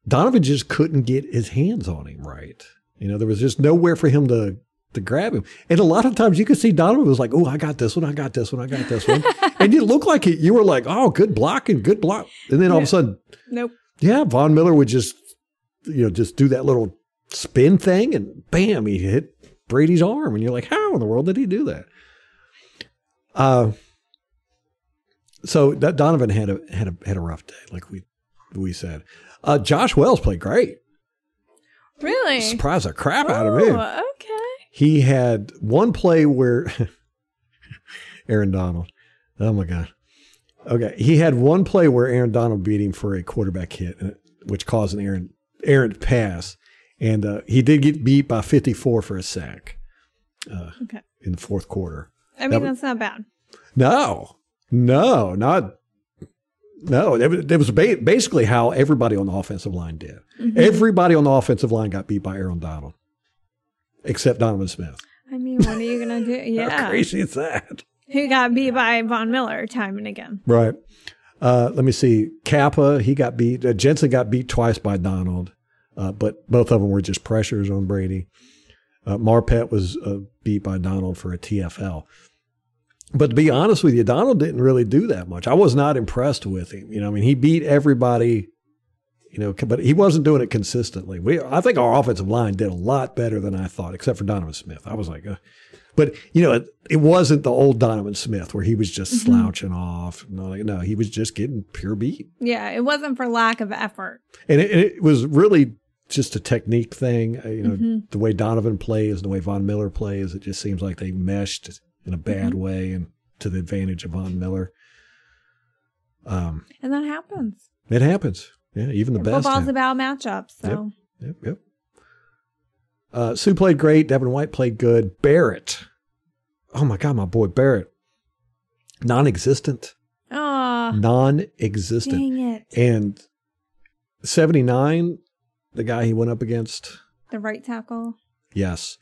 Donovan just couldn't get his hands on him right. You know, there was just nowhere for him to to grab him. And a lot of times you could see Donovan was like, "Oh, I got this one. I got this one. I got this one," and you look like it, you were like, "Oh, good blocking, good block." And then all of a sudden, nope. Yeah, Von Miller would just, you know, just do that little spin thing, and bam, he hit Brady's arm, and you're like, "How in the world did he do that?" Uh, so that Donovan had a had a had a rough day, like we we said. Uh, Josh Wells played great. Really surprised the crap out of me. Oh, okay. He had one play where Aaron Donald. Oh my god. Okay, he had one play where Aaron Donald beat him for a quarterback hit, which caused an Aaron errant pass, and uh, he did get beat by 54 for a sack. Uh, okay. In the fourth quarter. I mean, that, that's not bad. No, no, not no. It was basically how everybody on the offensive line did. Mm-hmm. Everybody on the offensive line got beat by Aaron Donald, except Donovan Smith. I mean, what are you gonna do? Yeah, how crazy is that? Who got beat by Von Miller time and again? Right. Uh, let me see. Cappa, he got beat. Uh, Jensen got beat twice by Donald, uh, but both of them were just pressures on Brady. Uh, Marpet was uh, beat by Donald for a TFL. But to be honest with you, Donald didn't really do that much. I was not impressed with him. You know, I mean, he beat everybody, you know, but he wasn't doing it consistently. We, I think our offensive line did a lot better than I thought, except for Donovan Smith. I was like, uh, but you know, it, it, wasn't the old Donovan Smith where he was just mm-hmm. slouching off. No, no, he was just getting pure beat. Yeah, it wasn't for lack of effort, and it, it was really just a technique thing. Uh, you know, mm-hmm. the way Donovan plays, and the way Von Miller plays, it just seems like they meshed in a bad mm-hmm. way and to the advantage of Von Miller. Um, and that happens. It happens. Yeah, even the best. Football's about matchups. So. Yep, yep, yep. Uh, Suh played great. Devin White played good. Barrett. Oh my God, my boy Barrett. Non existent. Oh. Non existent. Dang it. And 79, the guy he went up against. The right tackle. Yes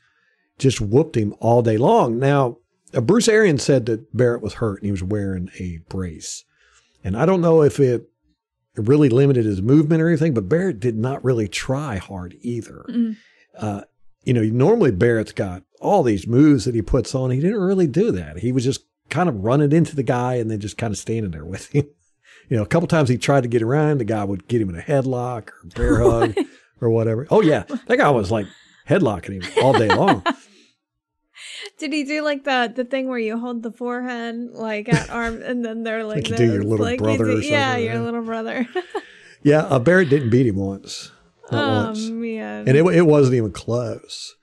just whooped him all day long. Now, uh, Bruce Arians said that Barrett was hurt and he was wearing a brace. And I don't know if it really limited his movement or anything, but Barrett did not really try hard either. Mm. Uh, you know, normally Barrett's got all these moves that he puts on. He didn't really do that. He was just kind of running into the guy and then just kind of standing there with him. You know, a couple times he tried to get around, the guy would get him in a headlock or bear hug or whatever. Oh yeah, that guy was like headlocking him all day long. Did he do like the the thing where you hold the forehead like at arm and then they're like, Like you do your little Like you brother or do- Yeah, your little brother. Yeah, uh, Barrett didn't beat him once. Not oh once. man. And it, it wasn't even close.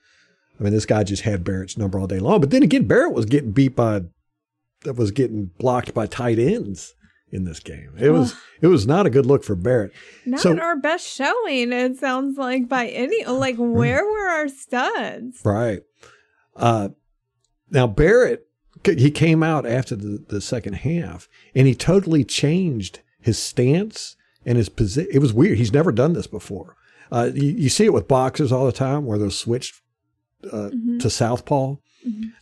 I mean, this guy just had Barrett's number all day long. But then again, Barrett was getting beat by, that was getting blocked by tight ends in this game. It was it was not a good look for Barrett. Not so- our best showing, it sounds like by any like where were our studs? Right. Uh, now Barrett, he came out after the, the second half, and he totally changed his stance and his position. It was weird. He's never done this before. Uh, you, you see it with boxers all the time, where they'll switch uh, to southpaw.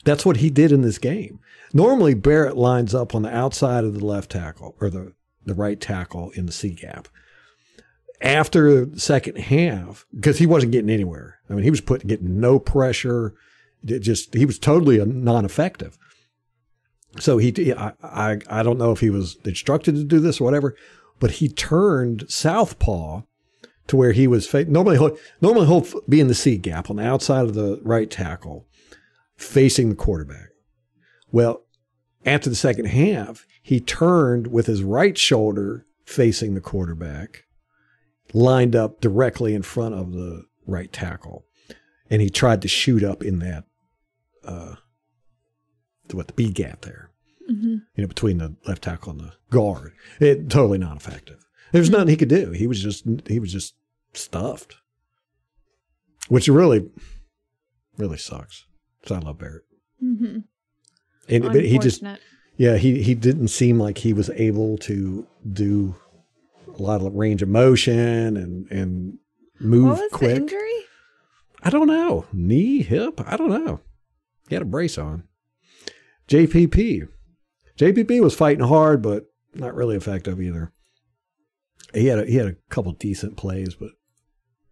That's what he did in this game. Normally, Barrett lines up on the outside of the left tackle or the, the right tackle in the C gap. After the second half, because he wasn't getting anywhere. I mean, he was putting getting no pressure. It just he was totally non-effective. So he, I, I, I don't know if he was instructed to do this or whatever, but he turned southpaw to where he was fa- normally he'll, normally he'll be in the C gap on the outside of the right tackle, facing the quarterback. Well, after the second half, he turned with his right shoulder facing the quarterback, lined up directly in front of the right tackle, and he tried to shoot up in that, uh, what the B gap there, you know, between the left tackle and the guard. It totally not effective. There was nothing he could do. He was just he was just stuffed, which really, really sucks. So I love Barrett, Mm-hmm. and but he just yeah he he didn't seem like he was able to do a lot of range of motion and and move What was the quick. injury? I don't know. Knee, hip, I don't know. He had a brace on. JPP. JPP was fighting hard, but not really effective either. He had a, he had a couple decent plays, but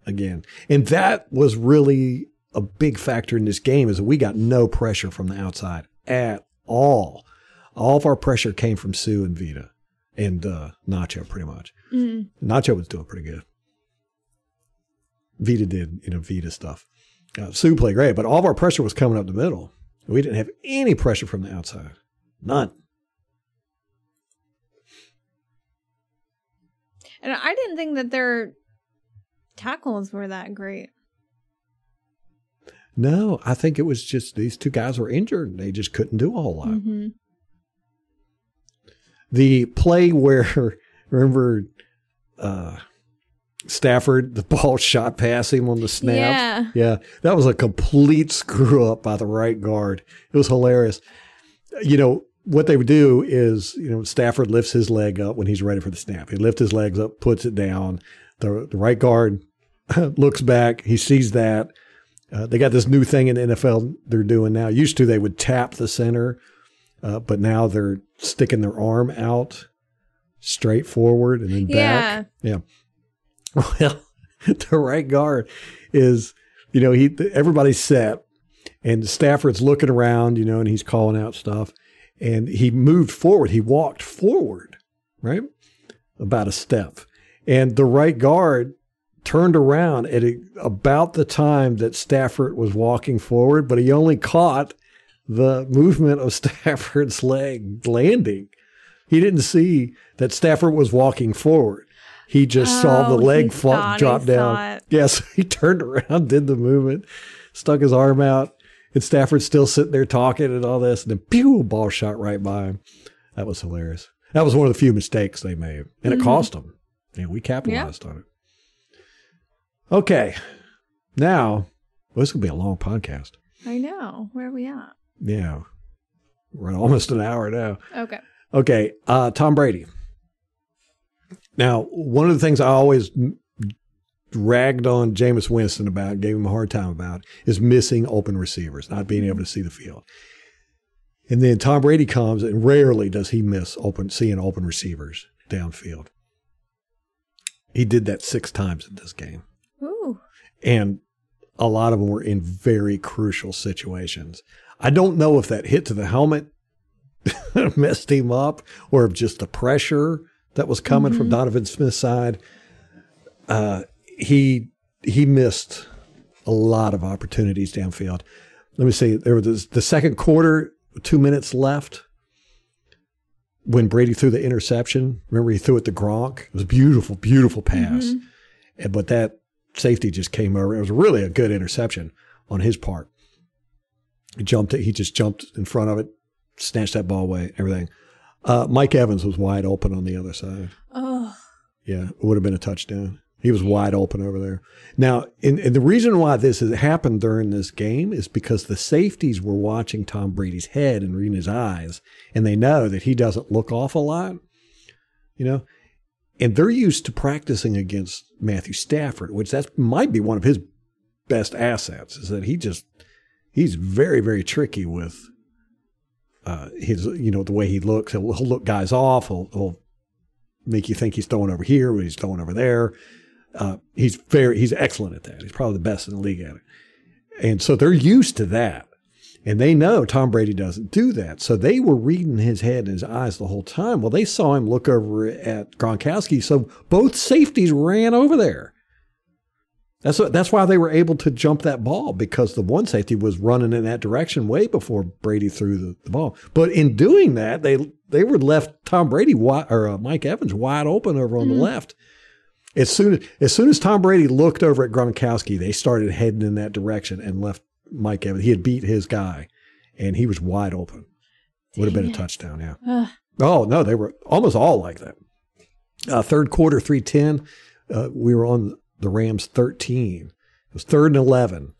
again, and that was really a big factor in this game is that we got no pressure from the outside at all. All of our pressure came from Suh and Vita and uh, Nacho, pretty much. Mm. Nacho was doing pretty good. Vita did, you know, Vita stuff. Uh, Suh played great, but all of our pressure was coming up the middle. We didn't have any pressure from the outside. None. And I didn't think that their tackles were that great. No, I think it was just these two guys were injured. They just couldn't do a whole lot. Mm-hmm. The play where, remember, uh, Stafford, the ball shot past him on the snap. Yeah. Yeah, that was a complete screw up by the right guard. It was hilarious. You know, what they would do is, you know, Stafford lifts his leg up when he's ready for the snap. He lifts his legs up, puts it down. The, the right guard looks back. He sees that. Uh, they got this new thing in the NFL they're doing now. Used to, they would tap the center, uh, but now they're sticking their arm out straight forward and then back. Yeah. Well, the right guard is, you know, he everybody's set, and Stafford's looking around, you know, and he's calling out stuff, and he moved forward. He walked forward, right, about a step, and the right guard turned around at a, about the time that Stafford was walking forward, but he only caught the movement of Stafford's leg landing. He didn't see that Stafford was walking forward. He just saw the Oh, leg fall, drop down. Yes, he turned around, did the movement, stuck his arm out, and Stafford's still sitting there talking and all this, and then pew, ball shot right by him. That was hilarious. That was one of the few mistakes they made, and it cost them. And we capitalized on it. Okay, now well, this will be a long podcast. I know. Where are we at? Yeah, we're at almost an hour now. Okay. Okay, uh, Tom Brady. Now, one of the things I always ragged on Jameis Winston about, gave him a hard time about, is missing open receivers, not being able to see the field. And then Tom Brady comes, and rarely does he miss open seeing open receivers downfield. He did that six times in this game, Ooh. and a lot of them were in very crucial situations. I don't know if that hit to the helmet messed him up or if just the pressure that was coming from Donovan Smith's side. Uh, he he missed a lot of opportunities downfield. let me see. There was this, the second quarter, two minutes left. When Brady threw the interception, remember he threw it to Gronk. It was a beautiful, beautiful pass, And- but that safety just came over. It was really a good interception on his part. He jumped it. He just jumped in front of it, snatched that ball away. Everything. Uh, Mike Evans was wide open on the other side. Oh, Yeah, it would have been a touchdown. He was wide open over there. Now, and, and the reason why this has happened during this game is because the safeties were watching Tom Brady's head and reading his eyes, and they know that he doesn't look off a lot, you know, and they're used to practicing against Matthew Stafford, which that might be one of his best assets, is that he just he's very very tricky with uh, his you know the way he looks. He'll, he'll look guys off. He'll, he'll make you think he's throwing over here, but he's throwing over there. Uh, he's very he's excellent at that. He's probably the best in the league at it. And so they're used to that. And they know Tom Brady doesn't do that. So they were reading his head and his eyes the whole time. Well, they saw him look over at Gronkowski. So both safeties ran over there. That's what, that's why they were able to jump that ball because the one safety was running in that direction way before Brady threw the, the ball. But in doing that, they they were left Tom Brady wide, or uh, Mike Evans wide open over on the left. As soon as soon as Tom Brady looked over at Gronkowski, they started heading in that direction and left Mike Evans. He had beat his guy, and he was wide open. Would have been a touchdown, yeah. Ugh. Oh no, they were almost all like that. Uh, third quarter, three ten. Uh, we were on the Rams thirteen. It was third and eleven.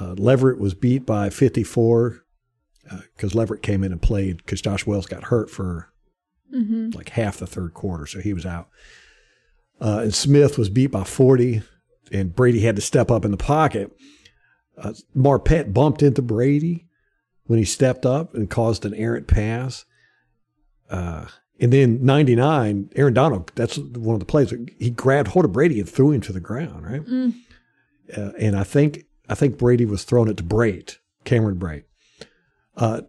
Uh, Leverett was beat by fifty four because Leverett came in and played because Josh Wells got hurt for Mhm. like half the third quarter, so he was out. Uh, and Smith was beat by 40, and Brady had to step up in the pocket. Uh, Marpet bumped into Brady when he stepped up and caused an errant pass. Uh, and then 99, Aaron Donald, that's one of the plays. He grabbed hold of Brady and threw him to the ground, right? Mm. Uh, and I think I think Brady was throwing it to Brate, Cameron Brate. Uh,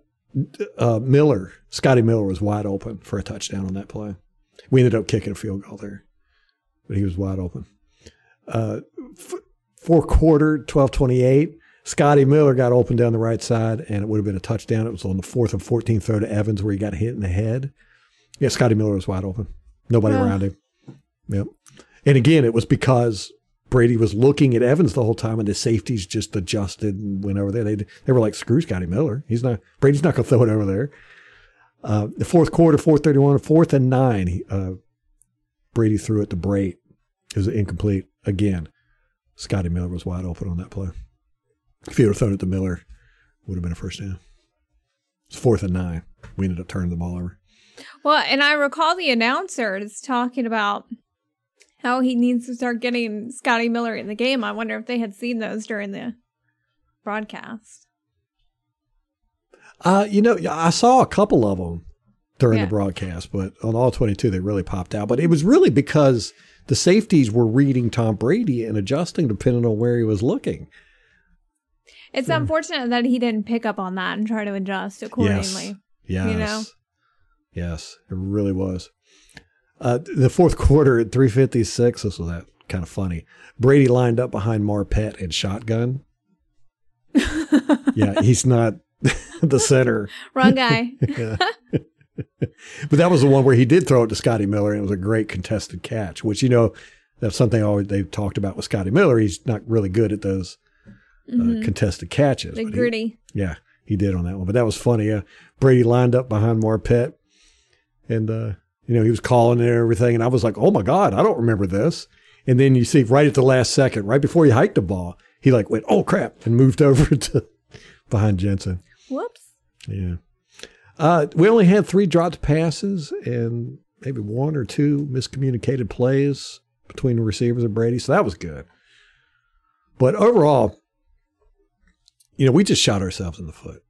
uh, Miller, Scotty Miller was wide open for a touchdown on that play. We ended up kicking a field goal there, but he was wide open. Uh, f- fourth quarter, 12 28. Scotty Miller got open down the right side, and it would have been a touchdown. It was on the fourth and 14 throw to Evans where he got hit in the head. Yeah, Scotty Miller was wide open. Nobody Oh. around him. Yep. And again, it was because Brady was looking at Evans the whole time, and the safeties just adjusted and went over there. They they were like, "Screw Scotty Miller. He's not Brady's not going to throw it over there." Uh, the fourth quarter, four thirty one, fourth and nine. He, uh, Brady threw it to Brate. It was incomplete again. Scotty Miller was wide open on that play. If he would have thrown it to Miller, it would have been a first down. It's fourth and nine. We ended up turning the ball over. Well, and I recall the announcers talking about how he needs to start getting Scotty Miller in the game. I wonder if they had seen those during the broadcast. Uh, you know, I saw a couple of them during Yeah. the broadcast, but on all 22, they really popped out. But it was really because the safeties were reading Tom Brady and adjusting depending on where he was looking. It's unfortunate that he didn't pick up on that and try to adjust accordingly. Yes. You know? Yes, it really was. Uh, the fourth quarter at 356, this was that kind of funny. Brady lined up behind Marpet and shotgun. yeah, he's not the center. Wrong guy. But that was the one where he did throw it to Scotty Miller, and it was a great contested catch. Which you know, that's something always they've talked about with Scotty Miller. He's not really good at those uh, contested catches. the but he- gritty. yeah, he did on that one. But that was funny. Uh, Brady lined up behind Marpet, and uh, you know he was calling and everything, and I was like, "Oh my god, I don't remember this." And then you see right at the last second, right before he hiked the ball, he like went, "Oh crap," and moved over to behind Jensen. Whoops. Yeah. Uh, we only had three dropped passes and maybe one or two miscommunicated plays between the receivers and Brady. So that was good. But overall, you know, we just shot ourselves in the foot.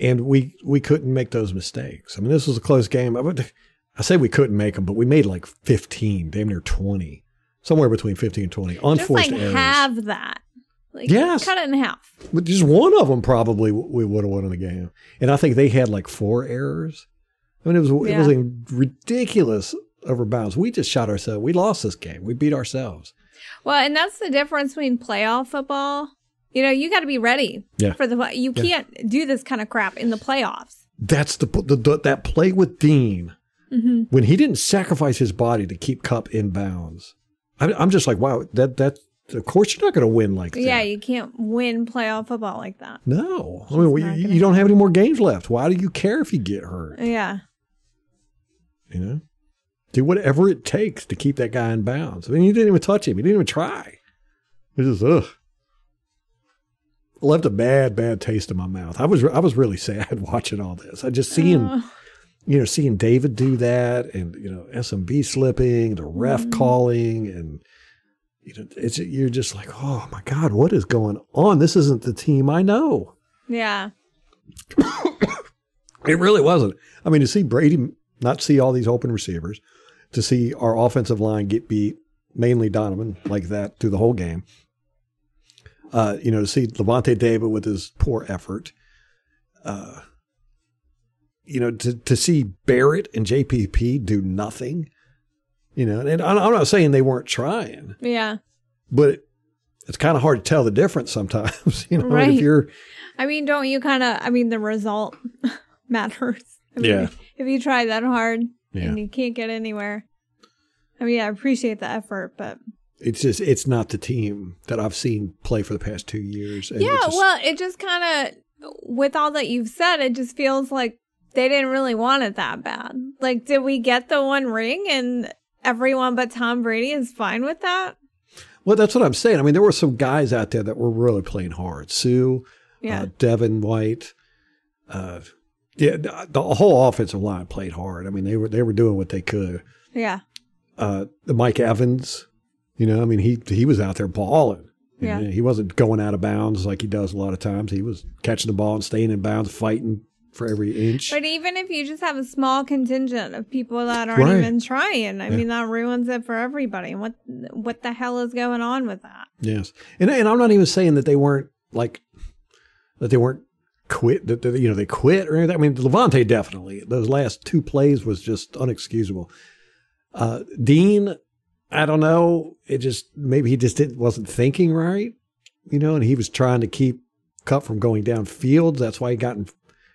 And we we couldn't make those mistakes. I mean, this was a close game. I would I say we couldn't make them, but we made like 15, damn near 20. Somewhere between 15 and 20. Just Unforced like errors. have that. Like Yes. cut it in half. But just one of them probably we would have won in the game. And I think they had like four errors. I mean, it was it was ridiculous over bounds. We just shot ourselves. We lost this game. We beat ourselves. Well, and that's the difference between playoff football. You know, you got to be ready Yeah. for the. You Yeah. can't do this kind of crap in the playoffs. That's the, the, the that play with Dean Mm-hmm. when he didn't sacrifice his body to keep Kupp in bounds. I, I'm just like, wow, that that of course you're not going to win like that. Yeah, you can't win playoff football like that. No, I mean, not you, you don't have any more games left. Why do you care if you get hurt? Yeah. You know, do whatever it takes to keep that guy in bounds. I mean, you didn't even touch him. You didn't even try. It just ugh. Left a bad, bad taste in my mouth. I was, I was really sad watching all this. I just seeing, Oh, you know, seeing David do that, and you know, SMB slipping, the ref Mhm. calling, and you know, it's you're just like, oh my god, what is going on? This isn't the team I know. yeah. It really wasn't. I mean, to see Brady not see all these open receivers, to see our offensive line get beat, mainly Donovan, like that through the whole game. Uh, you know, to see Lavonte David with his poor effort. Uh, you know, to, to see Barrett and JPP do nothing. You know, and I'm not saying they weren't trying, Yeah. but it's kind of hard to tell the difference sometimes. You know, Right. if you're I mean, don't you kind of? I mean, the result matters. I mean, Yeah. If you try that hard Yeah. and you can't get anywhere, I mean, I appreciate the effort, but it's just it's not the team that I've seen play for the past two years. Yeah. just- well, it just kind of, with all that you've said, it just feels like they didn't really want it that bad. Like, did we get the one ring and everyone but Tom Brady is fine with that? well, that's what I'm saying. I mean, there were some guys out there that were really playing hard. Suh, Yeah. uh, Devin White, uh, yeah, the the whole offensive line played hard. I mean, they were they were doing what they could. yeah. Uh, the Mike Evans, you know, I mean, he he was out there balling. Yeah. he wasn't going out of bounds like he does a lot of times. He was catching the ball and staying in bounds, fighting for every inch. But even if you just have a small contingent of people that aren't Right. even trying, I Yeah. mean that ruins it for everybody. What what the hell is going on with that? Yes, and and I'm not even saying that they weren't like that they weren't quit that that, you know they quit or anything. I mean, Lavonte definitely those last two plays was just unexcusable. Uh, Dean, I don't know. It just maybe he just didn't wasn't thinking right, you know, and he was trying to keep Kupp from going downfield. That's why he got in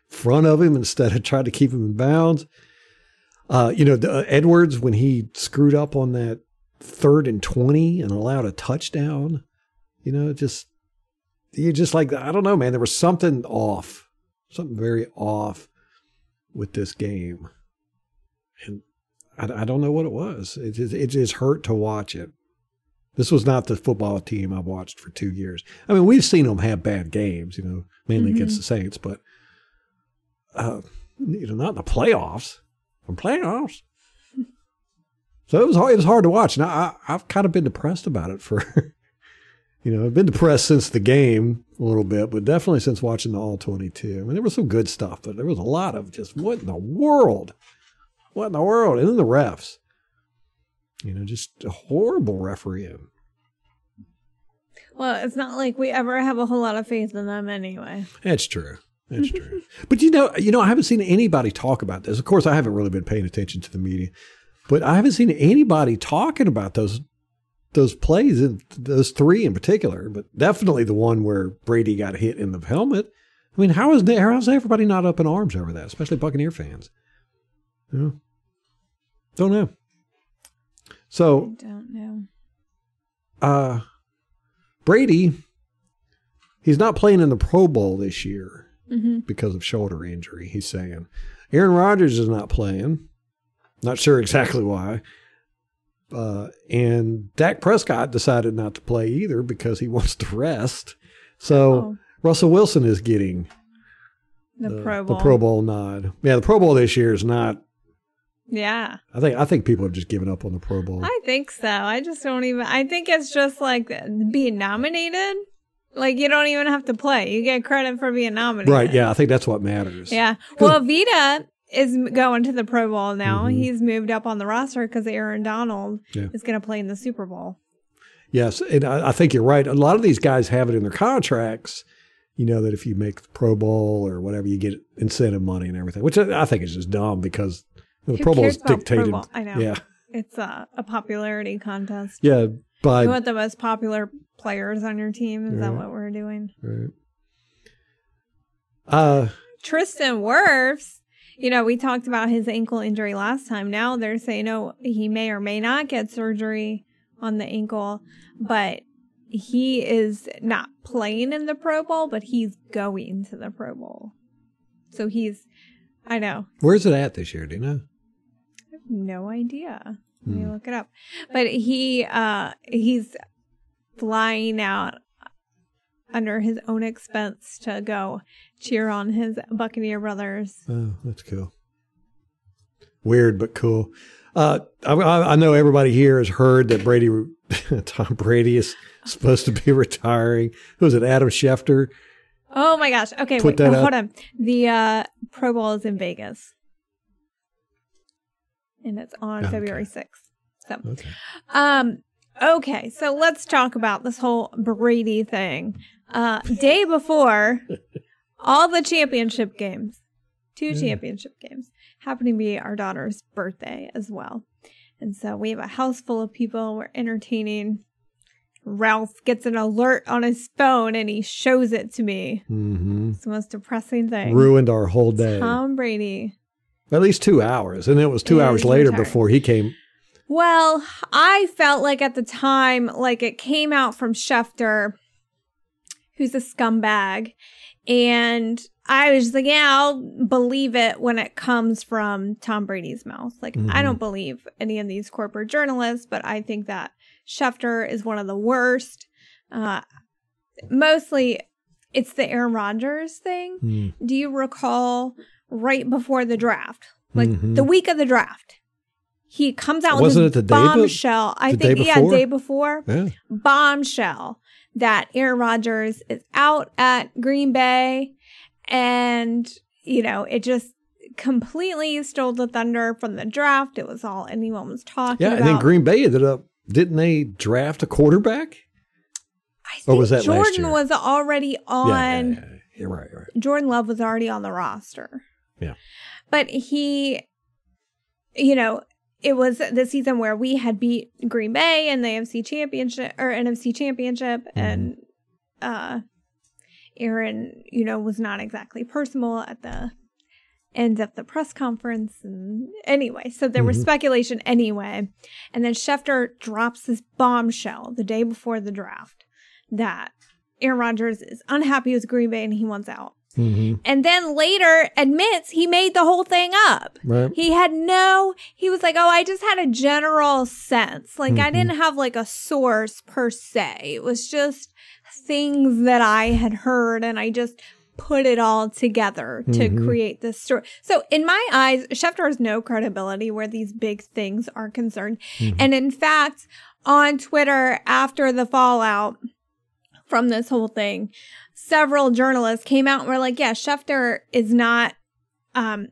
front of him instead of trying to keep him in bounds. Uh, you know, the, uh, Edwards when he screwed up on that third and twenty and allowed a touchdown. You know, just you just like I don't know, man. There was something off, something very off with this game, and I, I don't know what it was. It just, it just hurt to watch it. This was not the football team I've watched for two years. I mean, we've seen them have bad games, you know, mainly against the Saints, but uh, you know, not in the playoffs. The playoffs. So it was hard. It was hard to watch. Now I, I've kind of been depressed about it for, you know, I've been depressed since the game a little bit, but definitely since watching the All Twenty Two. I mean, there was some good stuff, but there was a lot of just what in the world, what in the world, and then the refs. You know, just a horrible refereeing. Well, it's not like we ever have a whole lot of faith in them anyway. That's true. That's true. But you know, you know, I haven't seen anybody talk about this. Of course, I haven't really been paying attention to the media, but I haven't seen anybody talking about those those plays, and those three in particular. But definitely the one where Brady got hit in the helmet. I mean, how is how's everybody not up in arms over that, especially Buccaneer fans? You know, don't know. So I don't know. uh, Brady, he's not playing in the Pro Bowl this year hmm because of shoulder injury, he's saying. Aaron Rodgers is not playing. Not sure exactly why. Uh, and Dak Prescott decided not to play either because he wants to rest. So Oh, Russell Wilson is getting the the, Pro Bowl. the Pro Bowl nod. Yeah, the Pro Bowl this year is not. Yeah, I think I think people have just given up on the Pro Bowl. I think so. I just don't even. I think it's just like being nominated. Like you don't even have to play. You get credit for being nominated. right? Yeah, I think that's what matters. Yeah. Well, Vita is going to the Pro Bowl now. Mhm. He's moved up on the roster because Aaron Donald Yeah. is going to play in the Super Bowl. Yes, and I, I think you're right. A lot of these guys have it in their contracts. You know that if you make the Pro Bowl or whatever, you get incentive money and everything, which I I think is just dumb because the Who Pro Bowl is cares about Pro dictated. Bowl? I know. Yeah, It's a, a popularity contest. yeah, by You want the most popular players on your team? Is that what we're doing? right. uh Tristan Wirfs, you know, we talked about his ankle injury last time. Now they're saying, oh, he may or may not get surgery on the ankle, but he is not playing in the Pro Bowl, but he's going to the Pro Bowl. So he's, I know, where's it at this year? Do you know? No idea. Let me Hmm. look it up. But he, uh, he's flying out under his own expense to go cheer on his Buccaneer brothers. Oh, that's cool. Weird but cool. Uh, I, I know everybody here has heard that Brady, Tom Brady is supposed to be retiring. Who was it? Adam Schefter. Oh my gosh. Okay, Put wait, that hold up. on. The uh, Pro Bowl is in Vegas. And it's on Okay. February 6th. So, Okay. um, okay, so let's talk about this whole Brady thing. Uh, day before, all the championship games, two Yeah. championship games, happen to be our daughter's birthday as well. And so we have a house full of people. We're entertaining. Ralph gets an alert on his phone and he shows it to me. hmm It's the most depressing thing. Ruined our whole day. Tom Brady. At least two hours, and it was two Yeah, hours later retired. before he came. Well, I felt like at the time, like it came out from Schefter, who's a scumbag. And I was just like, yeah, I'll believe it when it comes from Tom Brady's mouth. Like, I Mhm. don't believe any of these corporate journalists, but I think that Schefter is one of the worst. Uh, mostly, it's the Aaron Rodgers thing. Hmm. Do you recall right before the draft, like Mhm. the week of the draft? He comes out Wasn't with it this the be- bombshell. I think, yeah, day before Yeah. bombshell that Aaron Rodgers is out at Green Bay, and you know it just completely stole the thunder from the draft. It was all anyone was talking Yeah, about. and then Green Bay ended up. Didn't they draft a quarterback? I Or think was that Jordan was already on. Yeah, yeah, yeah. Right. Right. Jordan Love was already on the roster. Yeah. But he, you know, it was the season where we had beat Green Bay in the AFC championship or NFC championship Mm-hmm. and uh Aaron, you know, was not exactly personal at the end of the press conference and anyway, so there was Mhm. speculation anyway. And then Schefter drops this bombshell the day before the draft that Aaron Rodgers is unhappy with Green Bay and he wants out. Hmm And then later admits he made the whole thing up. Right. He had no, he was like, oh, I just had a general sense. Like, I Mhm. didn't have like a source per se. It was just things that I had heard and I just put it all together to Mhm. create this story. So, in my eyes, Schefter has no credibility where these big things are concerned. Mhm. And in fact, on Twitter after the fallout from this whole thing, several journalists came out and were like, yeah, Schefter is not, um,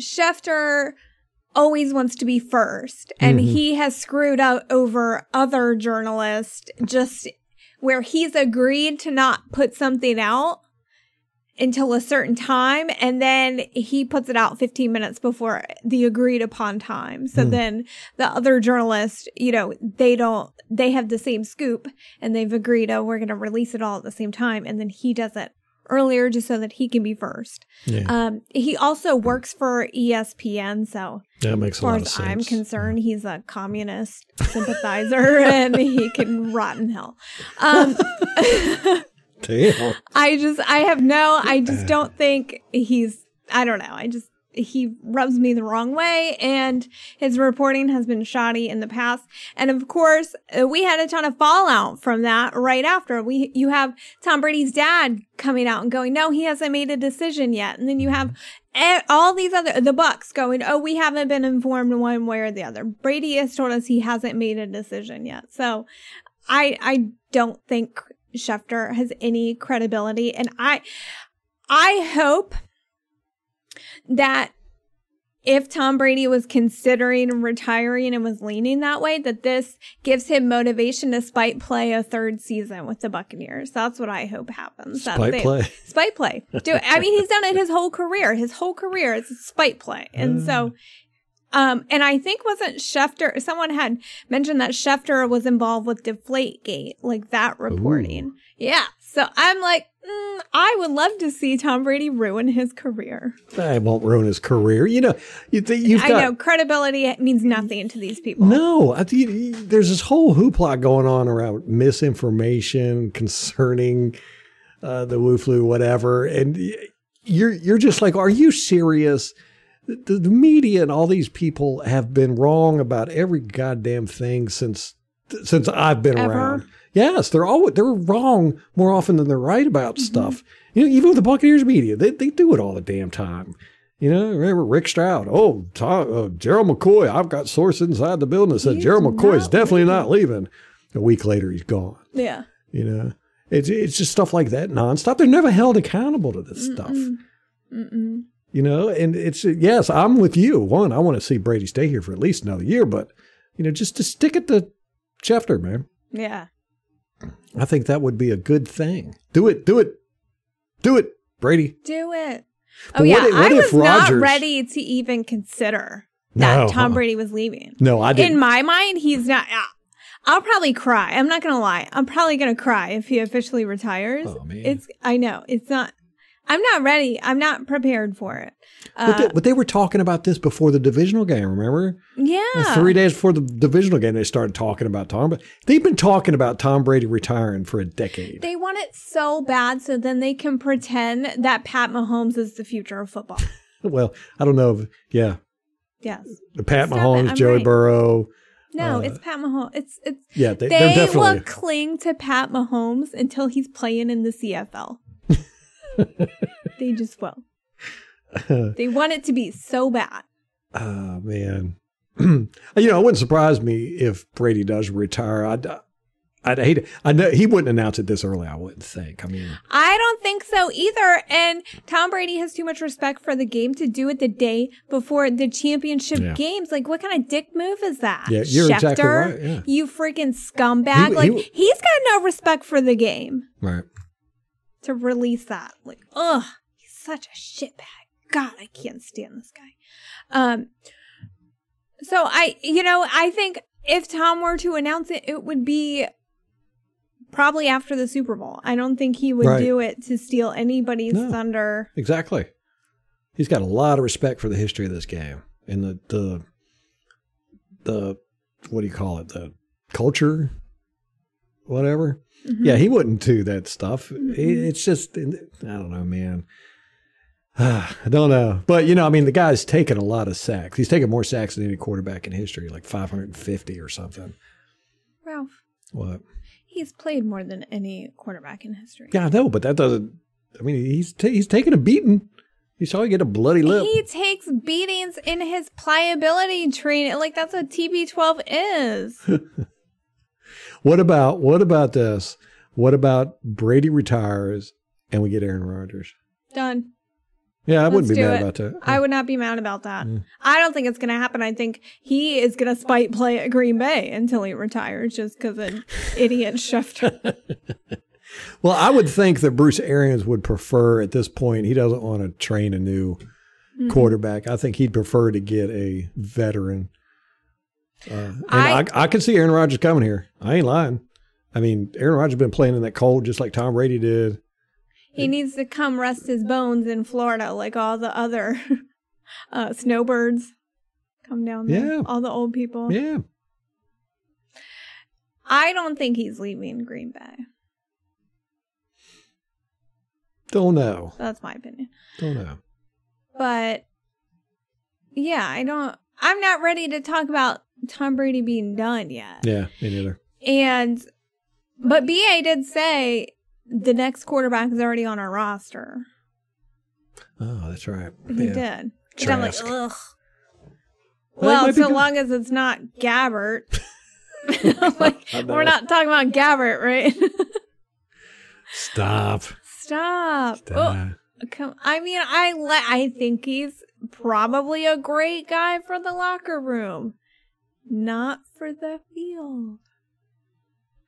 Schefter always wants to be first and Mhm. he has screwed out over other journalists just where he's agreed to not put something out until a certain time and then he puts it out 15 minutes before the agreed upon time so Hmm. then the other journalists you know they don't they have the same scoop and they've agreed oh we're going to release it all at the same time and then he does it earlier just so that he can be first Yeah. um he also works for espn so that makes as a lot far of as sense. i'm concerned he's a communist sympathizer and he can rot in hell um Damn. I just, I have no, I just don't think he's, I don't know. I just, he rubs me the wrong way and his reporting has been shoddy in the past. And of course, uh, we had a ton of fallout from that right after. We, you have Tom Brady's dad coming out and going, no, he hasn't made a decision yet. And then you have all these other, the Bucs going, oh, we haven't been informed one way or the other. Brady has told us he hasn't made a decision yet. So I, I don't think Schefter has any credibility. And I, I hope that if Tom Brady was considering retiring and was leaning that way, that this gives him motivation to spite play a third season with the Buccaneers. That's what I hope happens. That Spite they- play. Spite play. Do I mean he's done it his whole career. His whole career is spite play. And so mm. Um, and I think wasn't Schefter, someone had mentioned that Schefter was involved with Deflategate, like that reporting. Ooh. Yeah. So I'm like, mm, I would love to see Tom Brady ruin his career. I won't ruin his career. You know, you th- you've I got, know credibility means nothing to these people. No, I th- there's this whole hoopla going on around misinformation concerning uh, the Wu flu, whatever, and you're you're just like, are you serious? The, the media and all these people have been wrong about every goddamn thing since since I've been Ever? around. Yes, they're all they're wrong more often than they're right about mm-hmm. stuff. You know, even with the Buccaneers media, they they do it all the damn time. You know, remember Rick Stroud? Oh, Tom, uh, Gerald McCoy. I've got sources inside the building that said he's Gerald McCoy is definitely leaving. not leaving. A week later, he's gone. Yeah. You know, it's it's just stuff like that nonstop. They're never held accountable to this Mm-mm. stuff. Mm-mm. You know, and it's yes, I'm with you. One, I want to see Brady stay here for at least another year, but you know, just to stick it to Schefter, man. Yeah. I think that would be a good thing. Do it, do it, do it, Brady. Do it. But oh yeah, if, I was Rodgers, not ready to even consider that no, Tom Brady was leaving. No, I didn't. In my mind, he's not. Uh, I'll probably cry. I'm not gonna lie. I'm probably gonna cry if he officially retires. Oh, man. It's. I know it's not. I'm not ready. I'm not prepared for it. Uh, but, they, but, they, were talking about this before the divisional game, remember? Yeah. Three days before the divisional game, they started talking about Tom. But they've been talking about Tom Brady retiring for a decade. They want it so bad so then they can pretend that Pat Mahomes is the future of football. well, I don't know. If, yeah. Yes. The Pat Stop Mahomes, Joey right. Burrow. No, uh, it's Pat Mahomes. It's it's yeah. They, they definitely... will cling to Pat Mahomes until he's playing in the CFL. they just will. they want it to be so bad. Oh man, you know, it wouldn't surprise me if Brady does retire. I'd, I'd hate it. I know he wouldn't announce it this early. I wouldn't think. I mean, I don't think so either. And Tom Brady has too much respect for the game to do it the day before the championship yeah. games. Like, what kind of dick move is that? Yeah, you're Schefter, exactly right. Yeah. You freaking scumbag! He, like, he, he's got no respect for the game. Right to release that. Like, ugh, he's such a shitbag. God, I can't stand this guy. Um, so I, you know, I think if Tom were to announce it, it would be probably after the Super Bowl. I don't think he would right. do it to steal anybody's no, thunder. Exactly. He's got a lot of respect for the history of this game and the the the what do you call it? The culture, whatever. Mm-hmm. Yeah, he wouldn't do that stuff. Mm-hmm. It's just, I don't know, man. I don't know. But, you know, I mean, the guy's taken a lot of sacks. He's taken more sacks than any quarterback in history, like 550 or something. Ralph. What? He's played more than any quarterback in history. Yeah, I know, but that doesn't, I mean, he's, t- he's taken a beating. You saw him get a bloody lip. He takes beatings in his pliability training. Like, that's what TB12 is. What about what about this? What about Brady retires and we get Aaron Rodgers? Done. Yeah, I Let's wouldn't be mad it. about that. I would not be mad about that. Mm. I don't think it's going to happen. I think he is going to spite play at Green Bay until he retires just because an idiot Schefter. well, I would think that Bruce Arians would prefer at this point, he doesn't want to train a new mm-hmm. quarterback. I think he'd prefer to get a veteran uh, and I, I, I can see Aaron Rodgers coming here. I ain't lying. I mean, Aaron Rodgers been playing in that cold just like Tom Brady did. He needs to come rest his bones in Florida like all the other uh, snowbirds come down there. Yeah. All the old people. Yeah. I don't think he's leaving Green Bay. Don't know. That's my opinion. Don't know. But yeah, I don't I'm not ready to talk about Tom Brady being done yet. Yeah, me neither. And but BA did say the next quarterback is already on our roster. Oh, that's right. He yeah. did. I'm like, ugh. Well, well so long as it's not Gabbert. like, we're not talking about Gabbert, right? Stop. Stop. Stop. Oh, come, I mean, I le- I think he's probably a great guy for the locker room not for the field.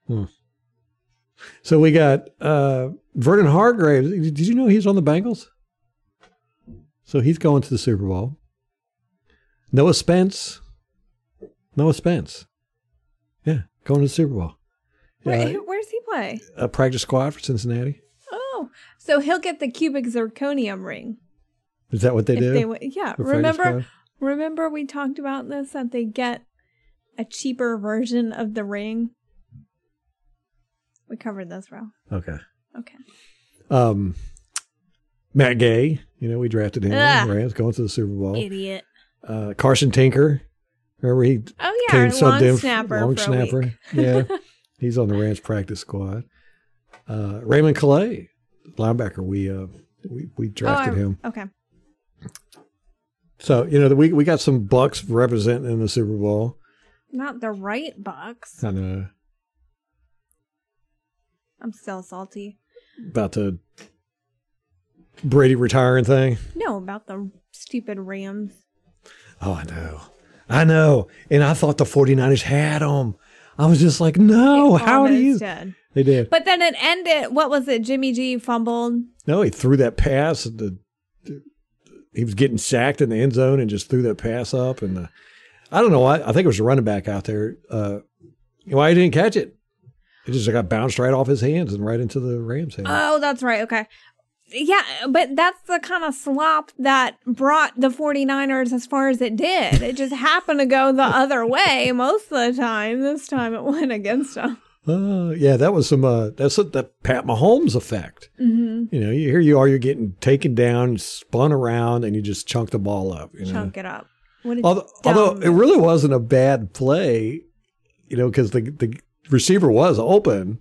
Hmm. So we got uh, Vernon Hargreaves. Did you know he's on the Bengals? So he's going to the Super Bowl. Noah Spence. Noah Spence. Yeah, going to the Super Bowl. Where, where's he play? a practice squad for Cincinnati. Oh, so he'll get the cubic zirconium ring. Is that what they if do? they yeah, remember remember we talked about this that they get a cheaper version of the ring. We covered this, Ro. Okay. Okay. Um, Matt Gay. You know, we drafted him. Ugh. Rams going to the Super Bowl. Idiot. Uh, Carson Tinker. Remember he Oh yeah, came long in- snapper. long snapper. Yeah, he's on the Rams practice squad. Uh, Raymond Calais, linebacker. We uh, we we drafted oh, I- him. Okay. So you know we we got some Bucs representing in the Super Bowl. Not the right box. I know I'm still salty. about the Brady retiring thing. No, about the stupid Rams. Oh, I know. I know. And I thought the 49ers had them. I was just like, no, It how do you? did. They did. But then it ended. What was it? Jimmy G fumbled. No, he threw that pass. The, the- he was getting sacked in the end zone and just threw that pass up. And the, I don't know why. I think it was a running back out there. Uh, why he didn't catch it? It just got bounced right off his hands and right into the Rams' hands. Oh, that's right. Okay. Yeah, but that's the kind of slop that brought the 49ers as far as it did. It just happened to go the other way most of the time. This time it went against them. Uh, yeah, that was some. Uh, that's a, the Pat Mahomes effect. Mm-hmm. You know, you, here you are, you're getting taken down, spun around, and you just chunk the ball up. You know? Chunk it up. Although, although it really wasn't a bad play, you know, because the the receiver was open,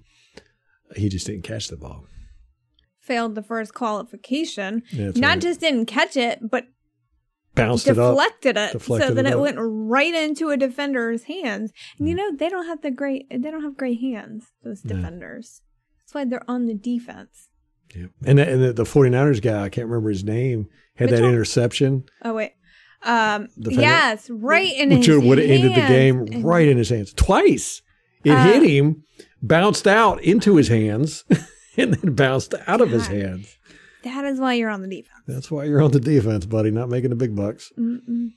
he just didn't catch the ball. failed the first qualification. Yeah, Not right. just didn't catch it, but bounced it up. deflected it, so Deflected that it it, went right into a defender's hands. And Hmm. you know they don't have the great they don't have great hands. Those No. defenders. That's why they're on the defense. Yeah. And, the, and the, the 49ers guy, I can't remember his name, had that interception, Oh wait, um, Defender? yes, right in his hands. which his would have ended the game right in his hands twice. It Uh, hit him, bounced out into his hands, and then bounced out of his hands. That is why you're on the defense. That's why you're on the defense, buddy, not making the big bucks. Mm-mm.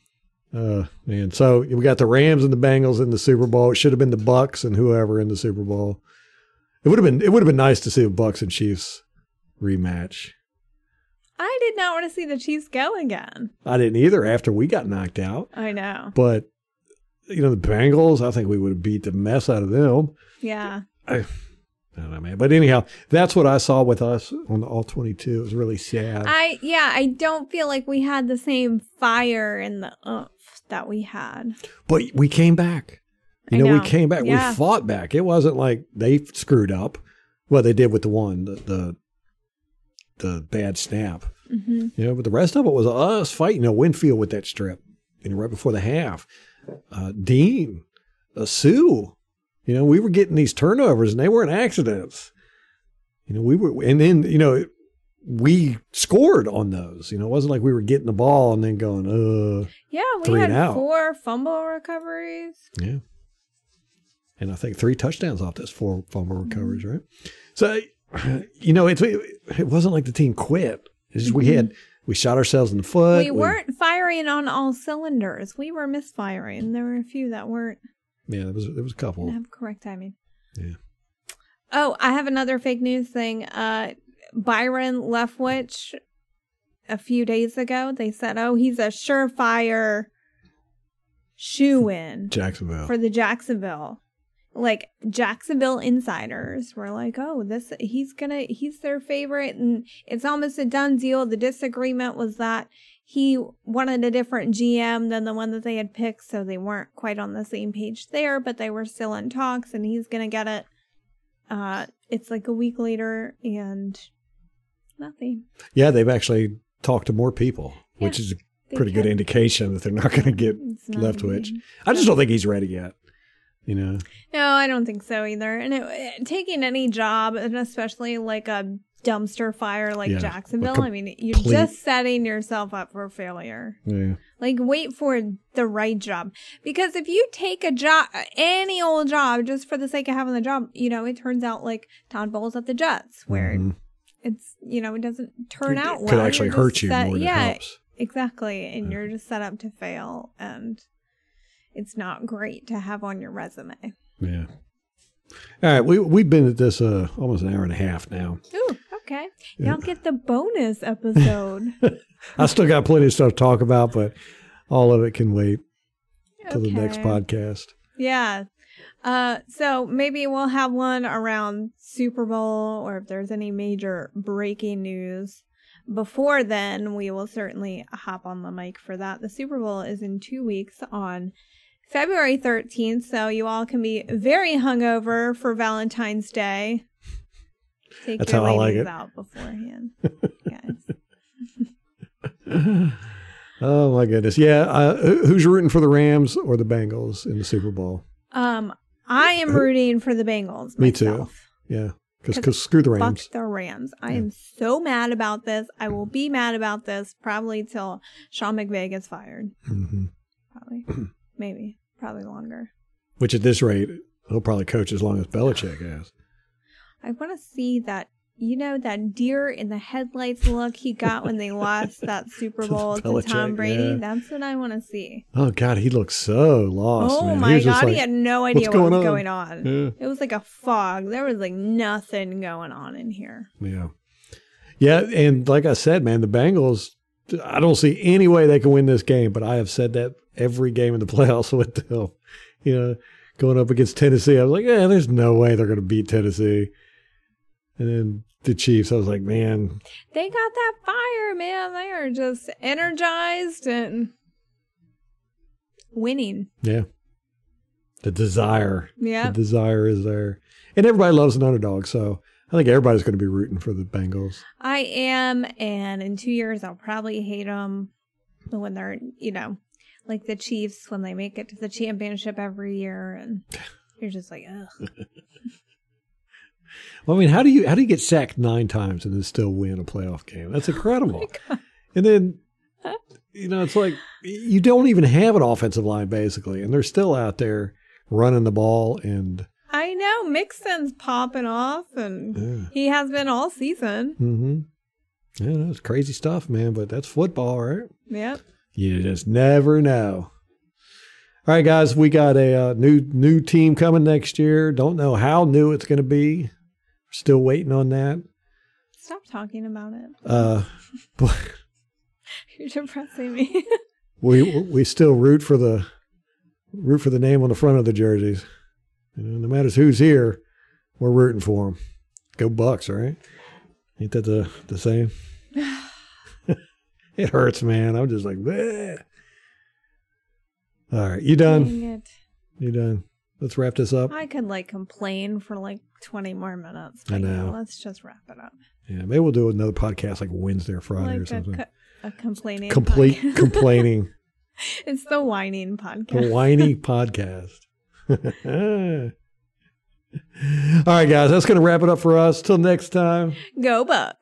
Uh, man. So we got the Rams and the Bengals in the Super Bowl. It should have been the Bucs and whoever in the Super Bowl. It would have been. It would have been nice to see a Bucs and Chiefs rematch. I did not want to see the Chiefs go again. I didn't either after we got knocked out, I know. but you know the Bengals. I think we would have beat the mess out of them. Yeah. I, I don't know, man. But anyhow, that's what I saw with us on the All Twenty Two. It was really sad. I yeah, I don't feel like we had the same fire and the oomph that we had. But we came back. You know, know. we came back. Yeah. We fought back. It wasn't like they screwed up. Well, they did with the one, the the, the bad snap. hmm You know, but the rest of it was us fighting. Know, Winfield with that strip. You know, right before the half. Uh, Dean, uh, Suh. You know, we were getting these turnovers and they weren't accidents. You know, we were, and then you know, we scored on those. You know, it wasn't like we were getting the ball and then going, uh, Yeah, we had and four fumble recoveries. Yeah. And I think three touchdowns off those four fumble recoveries, right? So, you know, it's, it wasn't like the team quit. It's just we had, we shot ourselves in the foot. we weren't firing on all cylinders. We were misfiring. There were a few that weren't. Yeah, there was, there was a couple. Have correct timing. Yeah. Oh, I have another fake news thing. Uh, Byron Leftwich, a few days ago, they said, "Oh, he's a surefire shoe in Jacksonville. for the Jacksonville." Like Jacksonville insiders were like, "Oh, this he's gonna he's their favorite," and it's almost a done deal. The disagreement was that he wanted a different GM than the one that they had picked, so they weren't quite on the same page there, but they were still in talks, and he's gonna get it. Uh, it's like a week later, and nothing. yeah, they've actually talked to more people, which is pretty good indication that they're not going to get Leftwich. even- I just don't think he's ready yet. You know, No, I don't think so either. And it, taking any job, and especially like a dumpster fire like Yeah, Jacksonville, com- I mean, you're complete- just setting yourself up for failure. yeah, Like, wait for the right job. Because if you take a job, any old job, just for the sake of having the job, you know, it turns out like Todd Bowles at the Jets, where Mhm. it's, you know, it doesn't turn It out well. could actually hurt you set- more than yeah, exactly. And you're just set up to fail. And it's not great to have on your resume. Yeah. All right, we we've been at this uh almost an hour and a half now. Ooh, okay. Y'all get the bonus episode. I still got plenty of stuff to talk about, but all of it can wait till the next podcast. Yeah. Uh, so maybe we'll have one around Super Bowl or if there's any major breaking news. Before then, we will certainly hop on the mic for that. The Super Bowl is in two weeks on February 13th, so you all can be very hungover for Valentine's Day. Take That's your how I like it. out beforehand, guys. Oh my goodness. Yeah, uh, who's rooting for the Rams or the Bengals in the Super Bowl? Um, I am rooting for the Bengals. Me too. Yeah, Cause because screw the Rams. Fuck the Rams. I am so mad about this. I will be mad about this probably till Sean McVay gets fired. hmm Probably. Maybe. Probably longer. Which at this rate, he'll probably coach as long as Belichick has. I want to see that, you know, that deer in the headlights look he got when they lost that Super Bowl to Tom Brady. yeah. That's what I want to see. Oh God, he looked so lost. oh man. My just God. like, he had no idea "What's what was going on?" going on. Yeah. It was like a fog. There was like nothing going on in here. Yeah. Yeah. And like I said, man, the Bengals, I don't see any way they can win this game, but I have said that every game in the playoffs with them. You know, going up against Tennessee, I was like, yeah, there's no way they're going to beat Tennessee. And then the Chiefs, I was like, man, They got that fire, man. They are just energized and winning. yeah. The desire, Yeah. the desire is there. And everybody loves an underdog. So I think everybody's going to be rooting for the Bengals. I am, and in two years I'll probably hate them when they're, you know, like the Chiefs when they make it to the championship every year, and you're just like, ugh. Well, I mean, how do you how do you get sacked nine times and then still win a playoff game? That's incredible. God. and then you know, it's like you don't even have an offensive line basically, and they're still out there running the ball and I know Mixon's popping off, and yeah. he has been all season. Mm-hmm. Yeah, that's crazy stuff, man. But that's football, right? Yep. You just never know. All right, guys, we got a uh, new new team coming next year. Don't know how new it's going to be. Still waiting on that. Stop talking about it. Uh, but You're depressing me. we we still root for the root for the name on the front of the jerseys. You know, no matter who's here, we're rooting for them. Go Bucs, all right? Ain't that the the same? it hurts, man. I'm just like, Bleh. all right, you done? You done? Let's wrap this up. I could like complain for like 20 more minutes. I yeah, know. let's just wrap it up. Yeah, maybe we'll do another podcast like Wednesday or Friday like or a, something. co- a complaining. Complete podcast. complaining, it's the whining podcast. the whiny podcast. All right, guys, that's going to wrap it up for us. Till next time. Go Bucs.